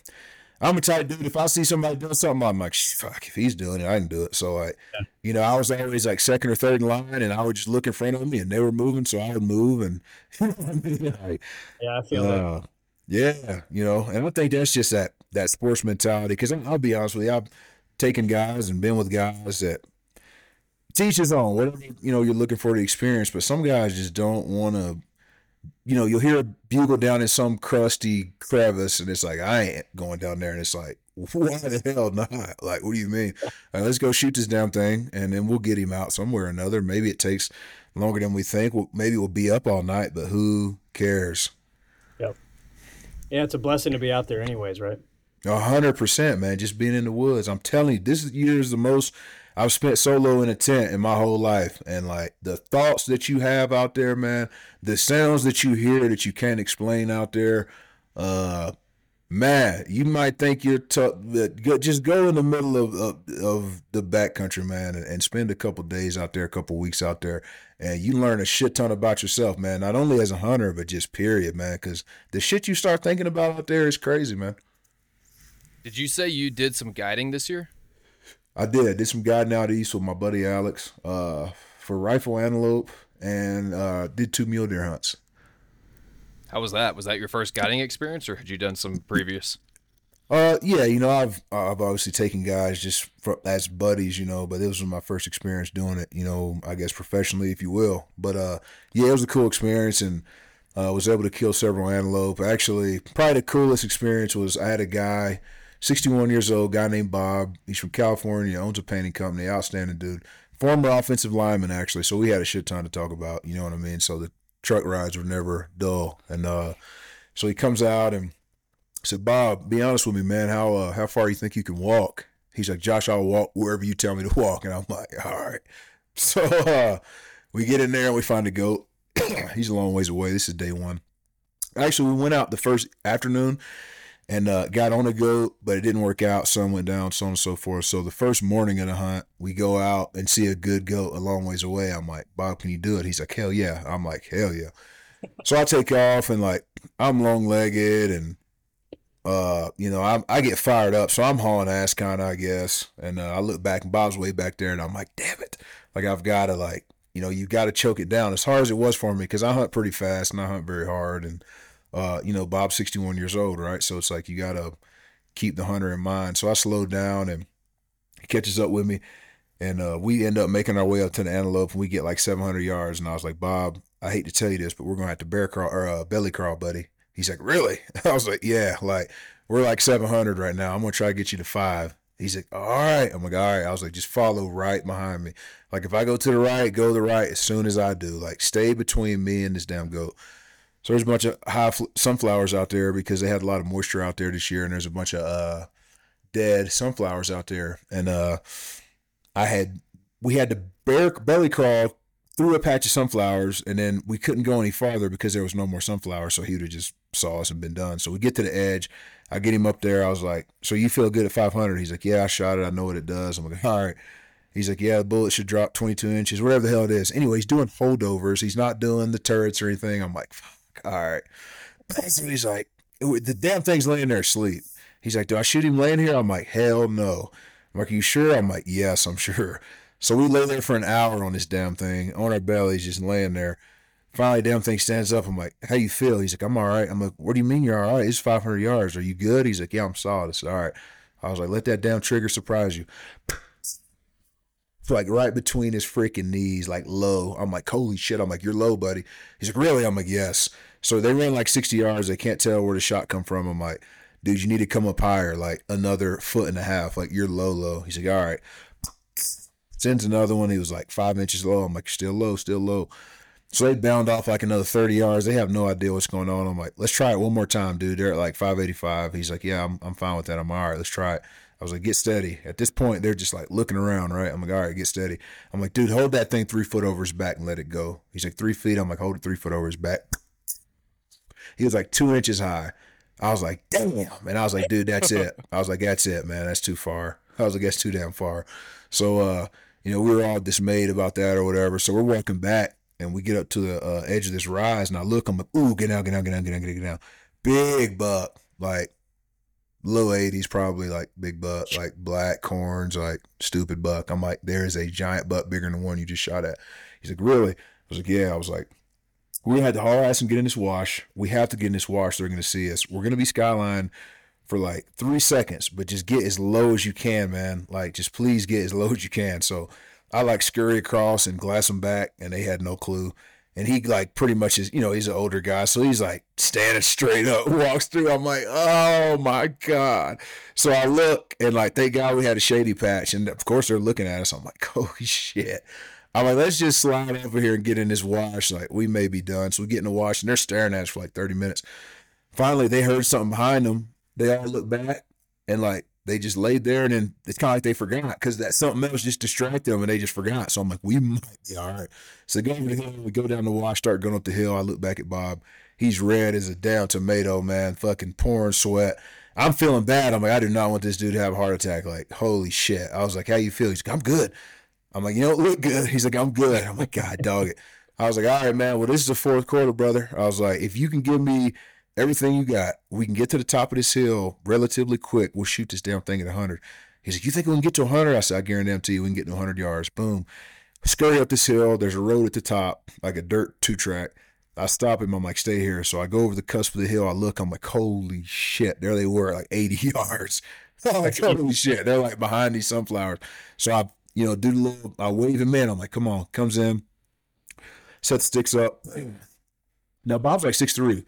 I'm a type dude. If I see somebody doing something, I'm like, fuck. If he's doing it, I can do it. So I, yeah. you know, I was always like second or third in line, and I would just look in front of me, and they were moving, so I would move, and like, yeah, I feel uh, that. Yeah, you know, and I think that's just that that sports mentality. Because I'll be honest with you, I've taken guys and been with guys that teach his own, whatever you know you're looking for the experience. But some guys just don't want to. You know, you'll hear a bugle down in some crusty crevice, and it's like I ain't going down there, and it's like why the hell not? Like, what do you mean? Right, let's go shoot this damn thing, and then we'll get him out somewhere or another. Maybe it takes longer than we think. We'll, maybe we'll be up all night, but who cares? Yep. Yeah, it's a blessing to be out there, anyways, right? A hundred percent, man. Just being in the woods. I'm telling you, this year is the most I've spent solo in a tent in my whole life. And like the thoughts that you have out there, man, the sounds that you hear that you can't explain out there, uh, man, you might think you're tough. Just go in the middle of of, of the backcountry, man, and, and, spend a couple days out there, a couple weeks out there, and you learn a shit ton about yourself, man. Not only as a hunter, but just period, man. Because the shit you start thinking about out there is crazy, man. Did you say you did some guiding this year? I did. I did some guiding out east with my buddy Alex uh, for rifle antelope and uh, did two mule deer hunts. How was that? Was that your first guiding experience, or had you done some previous? Uh, yeah, you know, I've I've obviously taken guys just for, as buddies, you know, but this was my first experience doing it, you know, I guess professionally, if you will. But uh, yeah, it was a cool experience, and uh, was able to kill several antelope. Actually, probably the coolest experience was I had a guy, 61 years old, guy named Bob. He's from California, owns a painting company, outstanding dude, former offensive lineman actually. So we had a shit ton to talk about, you know what I mean? So the truck rides were never dull. And uh, so he comes out and said, Bob, be honest with me, man. How uh, how far you think you can walk? He's like, Josh, I'll walk wherever you tell me to walk. And I'm like, all right. So uh, we get in there and we find a goat. He's a long ways away. This is day one. Actually, we went out the first afternoon and uh, got on a goat, but it didn't work out. Sun went down, so on and so forth. So the first morning of the hunt, we go out and see a good goat a long ways away. I'm like, Bob, can you do it? He's like, hell yeah. I'm like, hell yeah. So I take off and like I'm long legged and uh, you know, I I get fired up, so I'm hauling ass kind of, I guess. And uh, I look back and Bob's way back there, and I'm like, damn it, like I've got to like, you know, you got to choke it down as hard as it was for me because I hunt pretty fast and I hunt very hard and uh, you know, Bob's 61 years old, right? So it's like you got to keep the hunter in mind. So I slowed down and he catches up with me. And uh, we end up making our way up to the antelope and we get like 700 yards. And I was like, Bob, I hate to tell you this, but we're going to have to bear crawl or uh, belly crawl, buddy. He's like, really? I was like, yeah, like we're like 700 right now. I'm going to try to get you to five. He's like, all right. I'm like, all right. I was like, just follow right behind me. Like, if I go to the right, go to the right as soon as I do. Like, stay between me and this damn goat. So there's a bunch of high sunflowers out there because they had a lot of moisture out there this year, and there's a bunch of uh, dead sunflowers out there. And uh, I had we had to bear, belly crawl through a patch of sunflowers, and then we couldn't go any farther because there was no more sunflowers. So he would have just saw us and been done. So we get to the edge. I get him up there. I was like, "So you feel good at 500?" He's like, "Yeah, I shot it. I know what it does." I'm like, "All right." He's like, yeah, the bullet should drop 22 inches, whatever the hell it is. Anyway, he's doing holdovers. He's not doing the turrets or anything. I'm like, all right. So he's like, oh, the damn thing's laying there asleep. He's like, do I shoot him laying here? I'm like, hell no. I'm like, are you sure? I'm like, yes, I'm sure. So we lay there for an hour on this damn thing, on our bellies, just laying there. Finally, damn thing stands up. I'm like, how you feel? He's like, I'm all right. I'm like, what do you mean you're all right? It's 500 yards. Are you good? He's like, yeah, I'm solid. I said, all right. I was like, let that damn trigger surprise you like right between his freaking knees, like low. I'm like, holy shit. I'm like, you're low, buddy. He's like, really? I'm like, yes. So they ran like 60 yards. They can't tell where the shot come from. I'm like, dude, you need to come up higher, like another foot and a half. Like you're low, low. He's like, all right. Sends another one. He was like five inches low. I'm like, still low, still low. So they bound off like another 30 yards. They have no idea what's going on. I'm like, let's try it one more time, dude. They're at like 585. He's like, yeah, I'm, I'm fine with that. I'm all right. Let's try it. I was like, get steady. At this point, they're just like looking around, right? I'm like, all right, get steady. I'm like, dude, hold that thing three foot over his back and let it go. He's like, three feet. I'm like, hold it three foot over his back. He was like two inches high. I was like, damn. And I was like, dude, that's it. I was like, that's it, man. That's too far. I was like, that's too damn far. So, uh, you know, we were all dismayed about that or whatever. So we're walking back and we get up to the uh, edge of this rise and I look, I'm like, ooh, get out, get out, get out, get out, get out, get out. Big buck, like low 80s probably like big buck like black corns like stupid buck i'm like there is a giant buck bigger than the one you just shot at he's like really i was like yeah i was like we're gonna have to haul ass and get in this wash. We have to get in this wash they're gonna see us. We're gonna be skyline for like three seconds but just get as low as you can man. Like just please get as low as you can. So i like scurry across and glass them back and they had no clue. And he like pretty much is you know he's an older guy so he's like standing straight up walks through. I'm like oh my god. So i look and like thank god we had a shady patch and of course they're looking at us. I'm like holy shit i'm like let's just slide over here and get in this wash like we may be done so we get in the wash and they're staring at us for like 30 minutes finally they heard something behind them they all look back and like they just laid there, and then it's kind of like they forgot because that something else just distracted them, and they just forgot. So I'm like, we might be all right. So go over the hill, we go down the wash, start going up the hill. I look back at Bob. He's red as a damn tomato, man, fucking pouring sweat. I'm feeling bad. I'm like, I do not want this dude to have a heart attack. Like, holy shit. I was like, how you feel? He's like, I'm good. I'm like, you don't look good. He's like, I'm good. I'm like, God, dog it. I was like, all right, man. Well, this is the fourth quarter, brother. I was like, if you can give me everything you got, we can get to the top of this hill relatively quick. We'll shoot this damn thing at 100. He's like, you think we can get to 100? I said, I guarantee you we can get to 100 yards. Boom. Scurry up this hill. There's a road at the top, like a dirt two track. I stop him. I'm like, stay here. So I go over the cusp of the hill. I look. I'm like, holy shit. There they were, like 80 yards. I'm like, holy shit. They're like behind these sunflowers. So I, you know, do the little, I wave him in. I'm like, come on. Comes in, set the sticks up. Now Bob's like six three.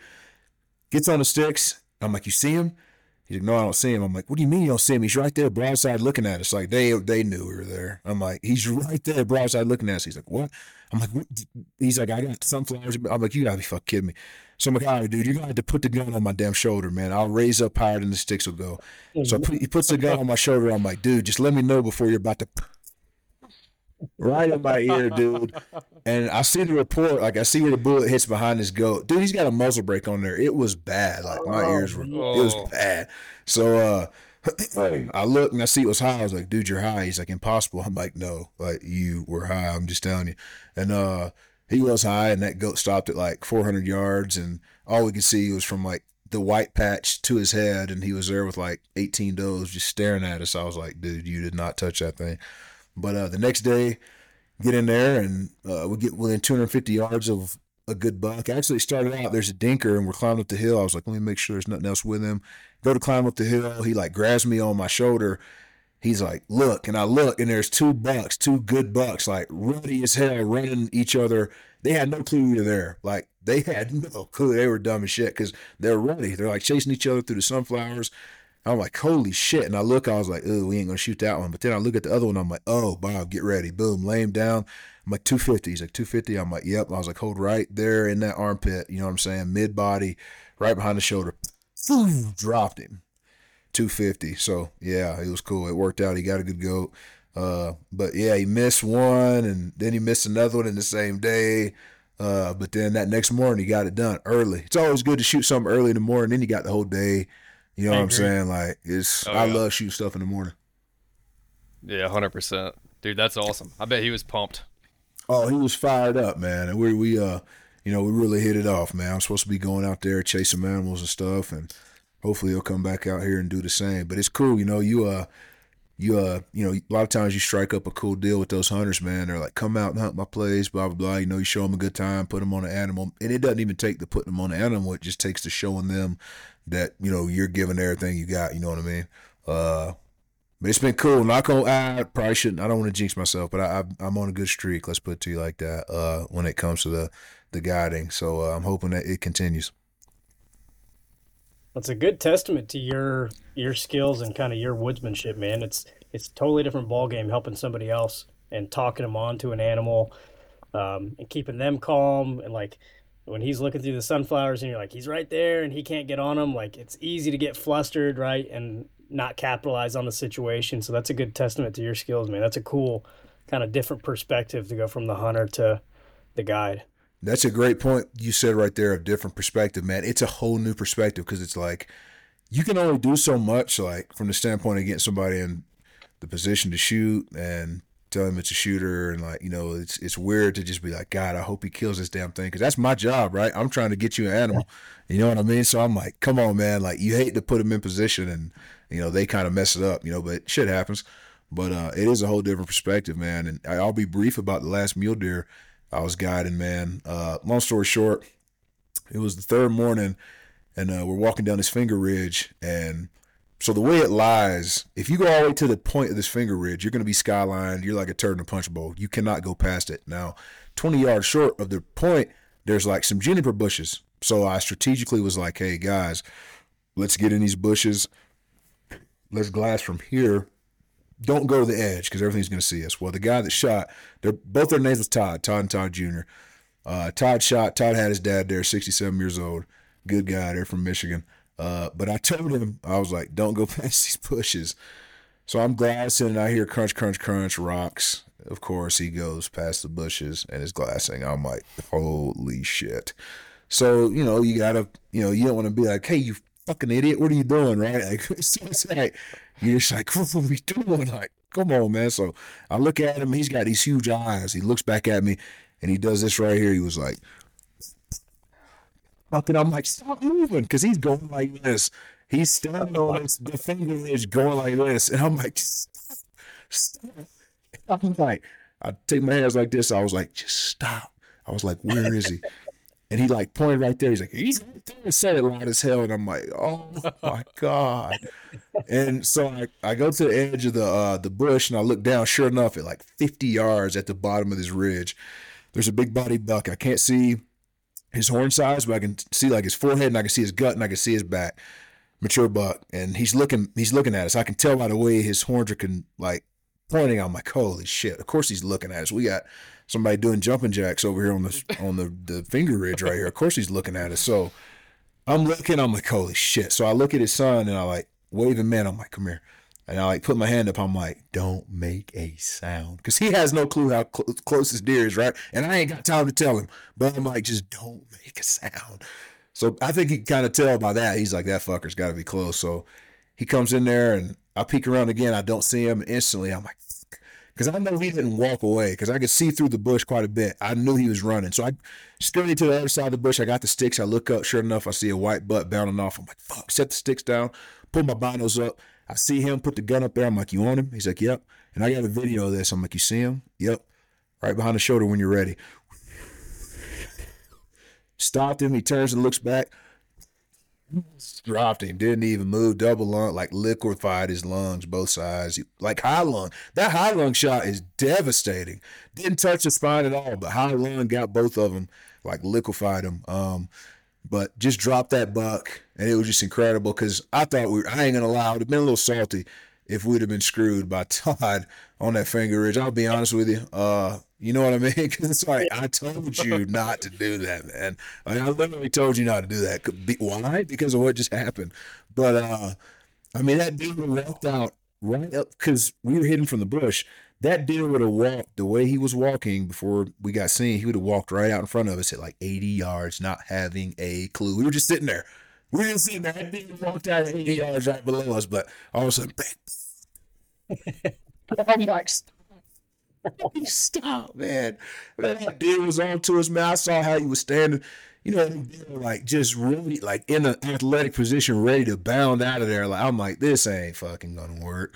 Gets on the sticks. I'm like, you see him? He's like, no, I don't see him. I'm like, what do you mean you don't see him? He's right there, broadside, looking at us. Like they they knew we were there. I'm like, he's right there, broadside, looking at us. He's like, what? I'm like, what? he's like, I got sunflowers. I'm like, you gotta be fucking kidding me. So I'm like, all right, dude, you're gonna have to put the gun on my damn shoulder, man. I'll raise up higher than the sticks will go. So he puts the gun on my shoulder. I'm like, dude, just let me know before you're about to right in my ear, dude. And I see the report, like I see where the bullet hits behind his goat. Dude, he's got a muzzle brake on there. It was bad. Like my Oh, ears were, it was Oh. bad. So uh I look and I see it was high. I was like, dude, you're high. He's like, impossible. I'm like, no, like you were high. I'm just telling you. And uh he was high and that goat stopped at like 400 yards and all we could see was from like the white patch to his head and he was there with like 18 does just staring at us. I was like, dude, you did not touch that thing. But uh, the next day, get in there and uh, we get within 250 yards of a good buck. Actually, started out there's a dinker and we're climbing up the hill. I was like, let me make sure there's nothing else with him. Go to climb up the hill. He like grabs me on my shoulder. He's like, look, and I look, and there's two bucks, two good bucks, like rutty as hell, running each other. They had no clue we were there. Like they had no clue. They were dumb as shit because they're rutty. They're like chasing each other through the sunflowers. I'm like, holy shit. And I look, I was like, oh, we ain't gonna shoot that one. But then I look at the other one, I'm like, oh, Bob, get ready. Boom, lay him down. I'm like, 250. He's like, 250. I'm like, yep. I was like, hold right there in that armpit. You know what I'm saying? Mid body, right behind the shoulder. Dropped him. 250. So yeah, it was cool. It worked out. He got a good goat. Uh, but yeah, he missed one and then he missed another one in the same day. Uh, but then that next morning he got it done early. It's always good to shoot something early in the morning. Then you got the whole day. You know I what I'm saying? Like it's Oh, I yeah. love shooting stuff in the morning. Yeah, hundred percent, dude. That's awesome. I bet he was pumped. Oh, he was fired up, man. And we we uh you know, we really hit it off, man. I'm supposed to be going out there chasing animals and stuff and hopefully he'll come back out here and do the same. But it's cool, you know, you uh you uh you know, a lot of times you strike up a cool deal with those hunters, man. They're like, come out and hunt my place, blah blah blah. You know, you show them a good time, put them on an animal, and it doesn't even take the putting them on an animal. It just takes the showing them that you know you're giving everything you got. You know what I mean? Uh, but it's been cool. Not gonna. I probably shouldn't. I don't want to jinx myself, but I, I I'm on a good streak. Let's put it to you like that. Uh, when it comes to the the guiding, so uh, I'm hoping that it continues. That's a good testament to your your skills and kind of your woodsmanship, man. It's it's totally different ball game helping somebody else and talking them on to an animal, um, and keeping them calm and like when he's looking through the sunflowers and you're like he's right there and he can't get on them. Like it's easy to get flustered, right, and not capitalize on the situation. So that's a good testament to your skills, man. That's a cool kind of different perspective to go from the hunter to the guide. That's a great point you said right there of different perspective, man. It's a whole new perspective because it's like you can only do so much, like from the standpoint of getting somebody in the position to shoot and tell him it's a shooter, and like you know, it's it's weird to just be like, God, I hope he kills this damn thing because that's my job, right? I'm trying to get you an animal, you know what I mean? So I'm like, come on, man, like you hate to put them in position and you know they kind of mess it up, you know, but shit happens. But uh, it is a whole different perspective, man. And I'll be brief about the last mule deer I was guiding, man. Uh, long story short, it was the third morning, and uh, we're walking down this finger ridge. And so the way it lies, if you go all the way to the point of this finger ridge, you're going to be skylined. You're like a turd in a punch bowl. You cannot go past it. Now, 20 yards short of the point, there's like some juniper bushes. So I strategically was like, hey, guys, let's get in these bushes. Let's glass from here don't go to the edge because everything's going to see us. Well, the guy that shot, they're both their names was Todd, Todd and Todd Jr. Uh, Todd shot. Todd had his dad there, 67 years old, good guy. They're from Michigan. Uh, but I told him I was like, don't go past these bushes. So I'm glassing and I hear crunch, crunch, crunch, rocks. Of course, he goes past the bushes and is glassing. I'm like, holy shit. So, you know, you gotta, you know, you don't want to be like, hey, you fucking idiot, what are you doing, right? Like, it's like you're just like, what are we doing? Like, come on, man. So I look at him, he's got these huge eyes. He looks back at me and he does this right here. He was like, fucking, I'm like, stop moving, because he's going like this. He's standing on his, the finger is going like this. And I'm like, stop, stop. I'm like, I take my hands like this. I was like, just stop. I was like, where is he? And he like pointed right there. He's like, he's right there. And said it loud as hell. And I'm like, oh my God. and so I, I go to the edge of the uh, the bush and I look down. Sure enough, at like 50 yards at the bottom of this ridge, there's a big body buck. I can't see his horn size, but I can see like his forehead and I can see his gut and I can see his back. Mature buck. And he's looking he's looking at us. I can tell by the way his horns are can like pointing. I'm like, holy shit. Of course he's looking at us. We got somebody doing jumping jacks over here on the on the, the finger ridge right here. Of course he's looking at us. So I'm looking, I'm like, holy shit. So I look at his son and I like wave him in. I'm like, come here. And I like put my hand up. I'm like, don't make a sound. Because he has no clue how cl- close his deer is, right? And I ain't got time to tell him. But I'm like, just don't make a sound. So I think he kind of tell by that. He's like, that fucker's got to be close. So he comes in there and I peek around again. I don't see him. Instantly, I'm like, because I know he didn't walk away because I could see through the bush quite a bit. I knew he was running. So I scurried to the other side of the bush. I got the sticks. I look up. Sure enough, I see a white butt bounding off. I'm like, fuck, set the sticks down, pull my binos up. I see him put the gun up there. I'm like, you want him? He's like, yep. And I got a video of this. I'm like, you see him? Yep. Right behind the shoulder when you're ready. Stopped him. He turns and looks back. Dropped him. Didn't even move. Double lung, like liquefied his lungs, both sides. Like high lung. That high lung shot is devastating. Didn't touch the spine at all, but high lung got both of them, like liquefied them. Um, but just dropped that buck, and it was just incredible because I thought we I ain't gonna lie, I would have been a little salty if we'd have been screwed by Todd on that finger ridge. I'll be honest with you. Uh, you know what I mean? Because it's like I told you not to do that, man. Like, I literally told you not to do that. Why? Because of what just happened. But uh, I mean, that dude walked out right up because we were hidden from the bush. That dude would have walked the way he was walking before we got seen. He would have walked right out in front of us at like 80 yards, not having a clue. We were just sitting there. We didn't see there. That dude walked out at 80 yards right below us, but all of a sudden, bang. I'm like, stop, man. That dude was on to us, man. I saw how he was standing, you know, like just really like in an athletic position, ready to bound out of there. Like I'm like, this ain't fucking gonna work.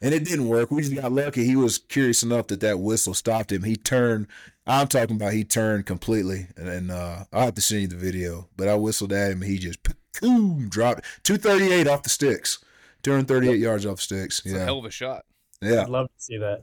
And it didn't work. We just got lucky. He was curious enough that that whistle stopped him. He turned. I'm talking about he turned completely. And, and uh, I'll have to send you the video. But I whistled at him and he just boom, dropped 238 off the sticks. 238 yards off the sticks. It's yeah. a hell of a shot. Yeah. I'd love to see that.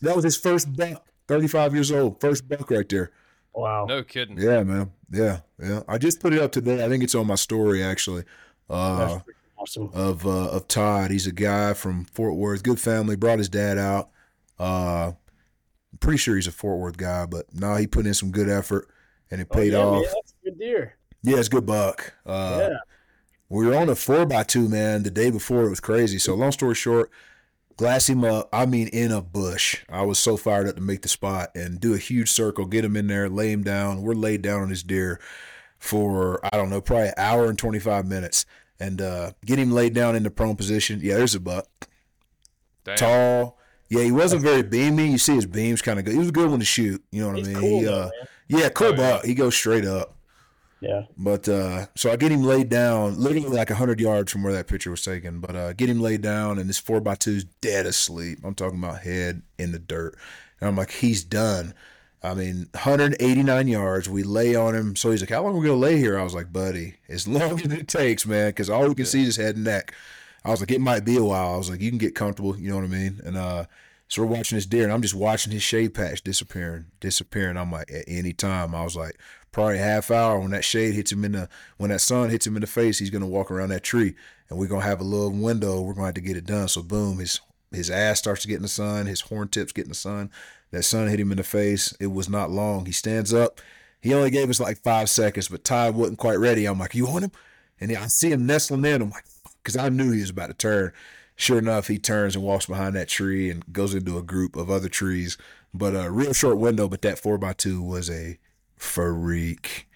That was his first buck. 35 years old. First buck right there. Wow. No kidding. Yeah, man. Yeah, yeah. I just put it up today. I think it's on my story actually. Uh, That's awesome. of uh, of Todd. He's a guy from Fort Worth. Good family. Brought his dad out. Uh, I'm pretty sure he's a Fort Worth guy, but no, he put in some good effort and it Oh, paid yeah, off. man, that's a good deer. Yeah, it's good buck. Uh, yeah. we were on a four by two, man, the day before. It was crazy. So long story short, glass him up. I mean, in a bush. I was so fired up to make the spot and do a huge circle, get him in there, lay him down. We're laid down on his deer for I don't know, probably an hour and twenty five minutes, and uh, get him laid down in the prone position. Yeah, there's a buck, Damn. tall. Yeah, he wasn't very beamy. You see his beams kind of good. He was a good one to shoot. You know what He's I mean? cool he, uh, yeah, cool Oh, yeah. buck. He goes straight up. Yeah. But uh, so I get him laid down, literally like hundred yards from where that picture was taken. But uh, get him laid down, and this four by two's dead asleep. I'm talking about head in the dirt, and I'm like, he's done. I mean, 189 yards. We lay on him. So he's like, "How long are we gonna lay here?" I was like, "Buddy, as long as it takes, man, because all we can see is head and neck." I was like, "It might be a while." I was like, "You can get comfortable." You know what I mean? And uh, so we're watching this deer, and I'm just watching his shade patch disappearing, disappearing. I'm like, at any time, I was like, probably half hour when that shade hits him in the, when that sun hits him in the face, he's gonna walk around that tree, and we're gonna have a little window. We're gonna have to get it done. So boom, his his ass starts to get in the sun, his horn tips get in the sun. That sun hit him in the face. It was not long. He stands up. He only gave us like five seconds, but Todd wasn't quite ready. I'm like, you want him? And I see him nestling in. I'm like, because I knew he was about to turn. Sure enough, he turns and walks behind that tree and goes into a group of other trees. But a real short window. But that four by two was a freak,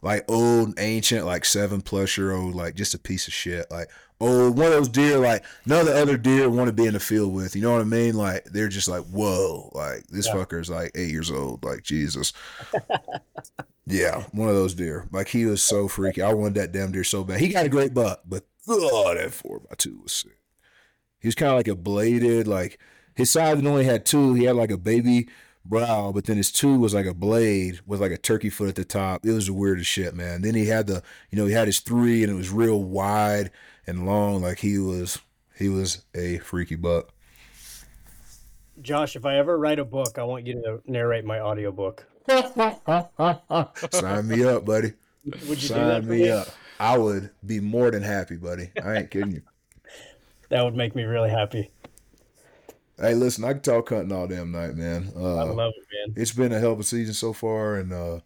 like old, ancient, like seven plus year old, like just a piece of shit. Like old, one of those deer, like none of the other deer want to be in the field with. You know what I mean? Like they're just like, whoa, like this Yeah. fucker's like eight years old. Like Jesus. Yeah, one of those deer. Like he was so freaky. I wanted that damn deer so bad. He got a great buck, but oh, that four by two was sick. He was kind of like a bladed, like his side only had two. He had like a baby brow, but then his two was like a blade with like a turkey foot at the top. It was the weirdest shit, man. Then he had the, you know, he had his three, and it was real wide and long. Like he was, he was a freaky buck. Josh, if I ever write a book, I want you to narrate my audiobook. Sign me up, buddy. Would you do that Sign me me? up. I would be more than happy, buddy. I ain't kidding you. That would make me really happy. Hey, listen, I can talk hunting all damn night, man. I Uh, love it, man. it's been a hell of a season so far, and uh,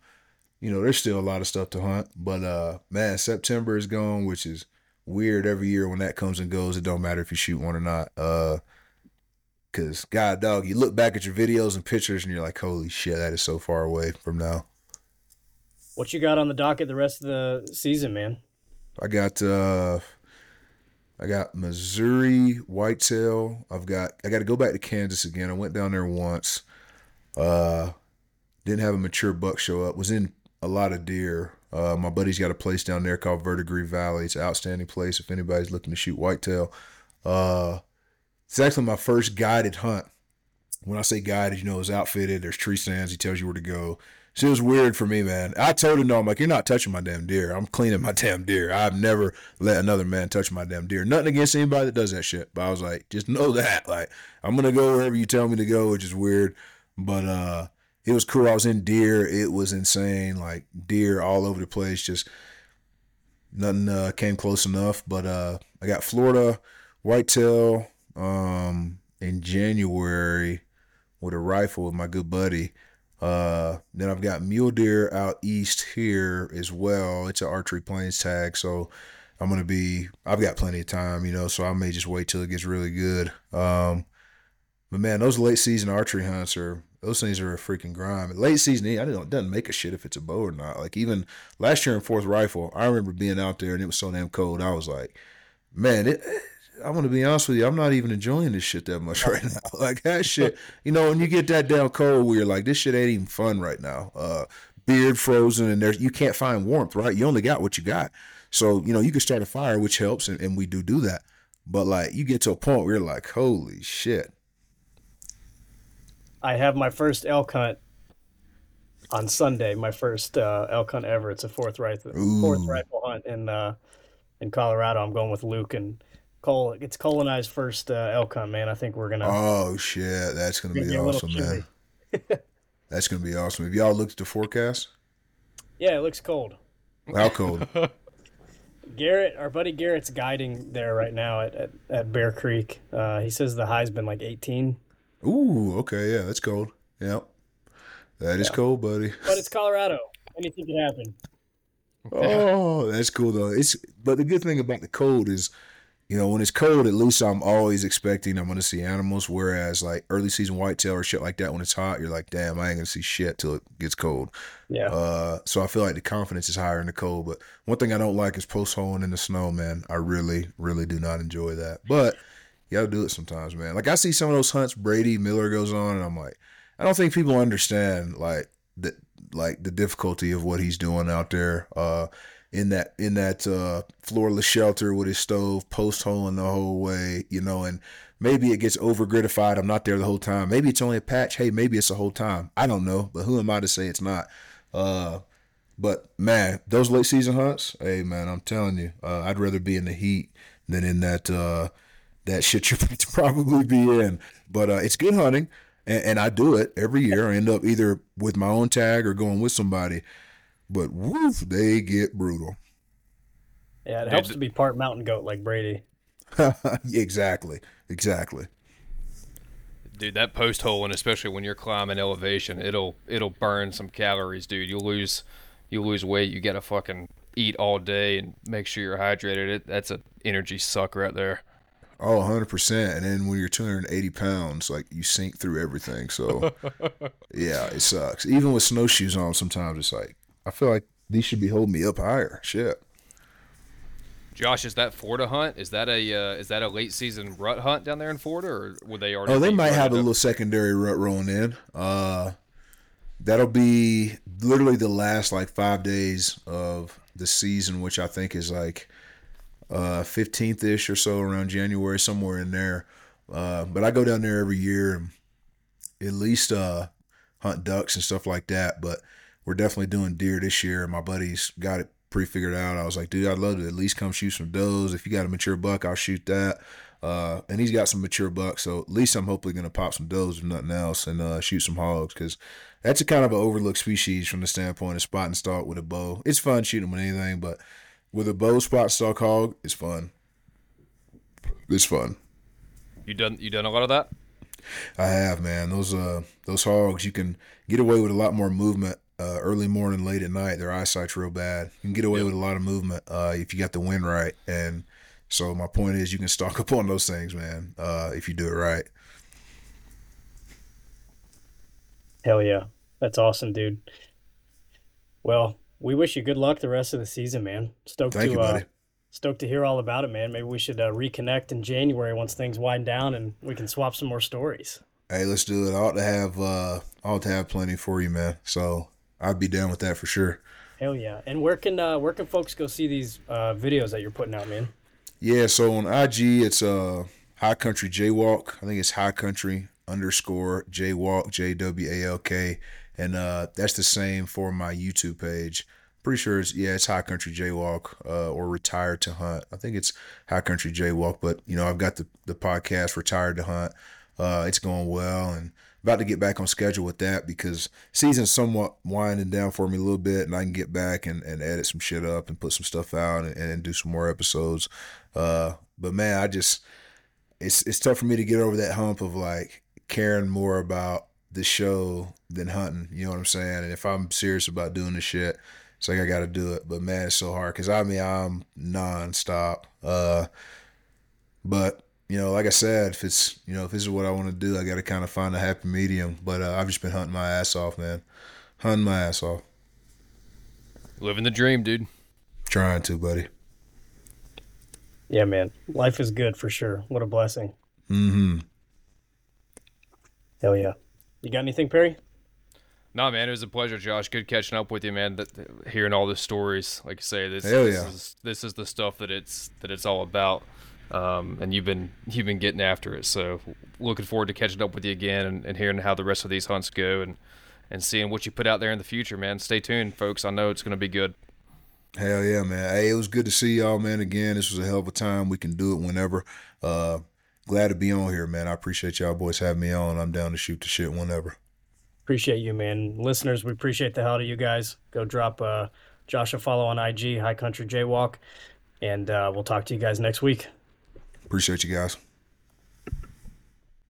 you know, there's still a lot of stuff to hunt. But uh, man, September is gone, which is weird every year when that comes and goes. It don't matter if you shoot one or not. Uh, cause God dog, you look back at your videos and pictures, and you're like, holy shit, that is so far away from now. What you got on the docket the rest of the season, man? I got uh I got Missouri whitetail. I've got I got to go back to Kansas again. I went down there once. Uh didn't have a mature buck show up. Was in a lot of deer. Uh my buddy's got a place down there called Verdigris Valley. It's an outstanding place if anybody's looking to shoot whitetail. Uh it's actually my first guided hunt. When I say guided, you know, it's outfitted. There's tree stands. He tells you where to go. It was weird for me, man. I told him, no, I'm like, you're not touching my damn deer. I'm cleaning my damn deer. I've never let another man touch my damn deer. Nothing against anybody that does that shit. But I was like, just know that. Like, I'm going to go wherever you tell me to go, which is weird. But uh it was cool. I was in deer. It was insane. Like, deer all over the place. Just nothing uh, came close enough. But uh I got Florida whitetail um in January with a rifle with my good buddy. Uh, then I've got mule deer out east here as well. It's an archery plains tag, so I'm gonna be. I've got plenty of time, you know, so I may just wait till it gets really good. Um, but man, those late season archery hunts are those things are a freaking grind. Late season, I don't doesn't make a shit if it's a bow or not. Like even last year in fourth rifle, I remember being out there and it was so damn cold. I was like, man, it. I'm gonna be honest with you. I'm not even enjoying this shit that much right now. Like that shit, you know, when you get that down cold, where you're like, this shit ain't even fun right now. Uh, beard frozen, and there's you can't find warmth, right? You only got what you got. So you know, you can start a fire, which helps, and, and we do do that. But like, you get to a point where you're like, holy shit. I have my first elk hunt on Sunday. My first uh, elk hunt ever. It's a fourth rifle fourth rifle hunt in uh, in Colorado. I'm going with Luke and Cole. It's Cole and I's first uh, elk hunt, man. I think we're gonna. Oh shit, that's gonna Gonna be be a little awesome, man. That's gonna be awesome. Have y'all looked at the forecast? yeah, it looks cold. How cold? Garrett, our buddy Garrett's guiding there right now at, at, at Bear Creek. Uh, he says the high's been like 18, Ooh, okay, yeah, that's cold. Yep, that is cold, buddy. but it's Colorado. Anything can happen. Oh, that's cool though. It's but the good thing about the cold is, you know, when it's cold, at least I'm always expecting I'm gonna see animals. Whereas like early season whitetail or shit like that, when it's hot, you're like, damn, I ain't gonna see shit till it gets cold. Yeah. Uh, so I feel like the confidence is higher in the cold. But one thing I don't like is post holing in the snow, man. I really, really do not enjoy that. But you gotta do it sometimes, man. Like I see some of those hunts Brady Miller goes on, and I'm like, I don't think people understand like the like the difficulty of what he's doing out there. Uh, in that in that uh floorless shelter with his stove, post holing the whole way, you know, and maybe it gets over gritified. I'm not there the whole time. Maybe it's only a patch. Hey, maybe it's the whole time. I don't know, but who am I to say it's not? Uh, but man, those late season hunts, hey man, I'm telling you, uh, I'd rather be in the heat than in that uh, that shit you're to probably be in. But uh, it's good hunting, and, and I do it every year. I end up either with my own tag or going with somebody. But woof, they get brutal. Yeah, it helps to be part mountain goat like Brady. exactly, exactly. Dude, that post hole, and especially when you're climbing elevation, it'll it'll burn some calories, dude. You'll lose you'll lose weight. You gotta fucking eat all day and make sure you're hydrated. It, that's an energy suck right there. Oh, 100%. And then when you're 280 pounds, like you sink through everything. So, yeah, it sucks. Even with snowshoes on, sometimes it's like, I feel like these should be holding me up higher. Shit. Josh, is that Florida hunt? Is that a uh, is that a late season rut hunt down there in Florida, or would they already? Oh, they might have a little secondary rut rolling in. Uh, that'll be literally the last like five days of the season, which I think is like uh, 15th ish or so around January, somewhere in there. Uh, but I go down there every year and at least uh, hunt ducks and stuff like that. But we're definitely doing deer this year. And My buddies got it pre figured out. I was like, dude, I'd love to at least come shoot some does. If you got a mature buck, I'll shoot that. Uh, and he's got some mature bucks, so at least I'm hopefully gonna pop some does if nothing else and uh, shoot some hogs because that's a kind of an overlooked species from the standpoint of spot and stalk with a bow. It's fun shooting with anything, but with a bow spot and stalk hog, it's fun. It's fun. You done you done a lot of that? I have, man. Those uh those hogs, you can get away with a lot more movement uh, early morning, late at night. Their eyesight's real bad. You can get away with a lot of movement uh, if you got the wind right. And so my point is, you can stalk up on those things, man, uh, if you do it right. Hell yeah. That's awesome, dude. Well, we wish you good luck the rest of the season, man. Stoked Thank to you, uh, stoked to hear all about it, man. Maybe we should uh, reconnect in January once things wind down and we can swap some more stories. Hey, let's do it. I ought to have uh, I ought to have plenty for you, man. So I'd be down with that for sure. Hell yeah. And where can uh, where can folks go see these uh, videos that you're putting out, man? Yeah, so on IG it's uh High Country Jaywalk. I think it's High Country underscore Jaywalk J W A L K, and uh that's the same for my YouTube page. Pretty sure it's yeah it's High Country Jaywalk uh, or Retired to Hunt. I think it's High Country Jaywalk, but you know I've got the the podcast Retired to Hunt. Uh, it's going well and about to get back on schedule with that because season's somewhat winding down for me a little bit and I can get back and, and edit some shit up and put some stuff out and, and do some more episodes. Uh, but man, I just it's it's tough for me to get over that hump of like caring more about the show than hunting. You know what I'm saying? And if I'm serious about doing this shit, it's like I got to do it. But man, it's so hard because I mean I'm nonstop. Uh, but you know, like I said, if it's you know if this is what I want to do, I got to kind of find a happy medium. But uh, I've just been hunting my ass off, man, hunting my ass off, Living the dream, dude. trying to, buddy. Yeah, man. Life is good for sure. What a blessing. Mm-hmm. Hell yeah. You got anything, Perry? No, man, it was a pleasure, Josh. Good catching up with you, man. That, hearing all the stories, like you say, this, Hell this yeah. is this is the stuff that it's that it's all about. Um, and you've been you've been getting after it. So looking forward to catching up with you again and, and hearing how the rest of these hunts go and and seeing what you put out there in the future, man. Stay tuned, folks. I know it's going to be good. Hell yeah, man. Hey, it was good to see y'all, man. Again, this was a hell of a time. We can do it whenever. Uh, glad to be on here, man. I appreciate y'all boys having me on. I'm down to shoot the shit whenever. Appreciate you, man. Listeners, we appreciate the hell out of you guys. Go drop uh, Josh a follow on IG, High Country Jaywalk, and uh, we'll talk to you guys next week. Appreciate you guys.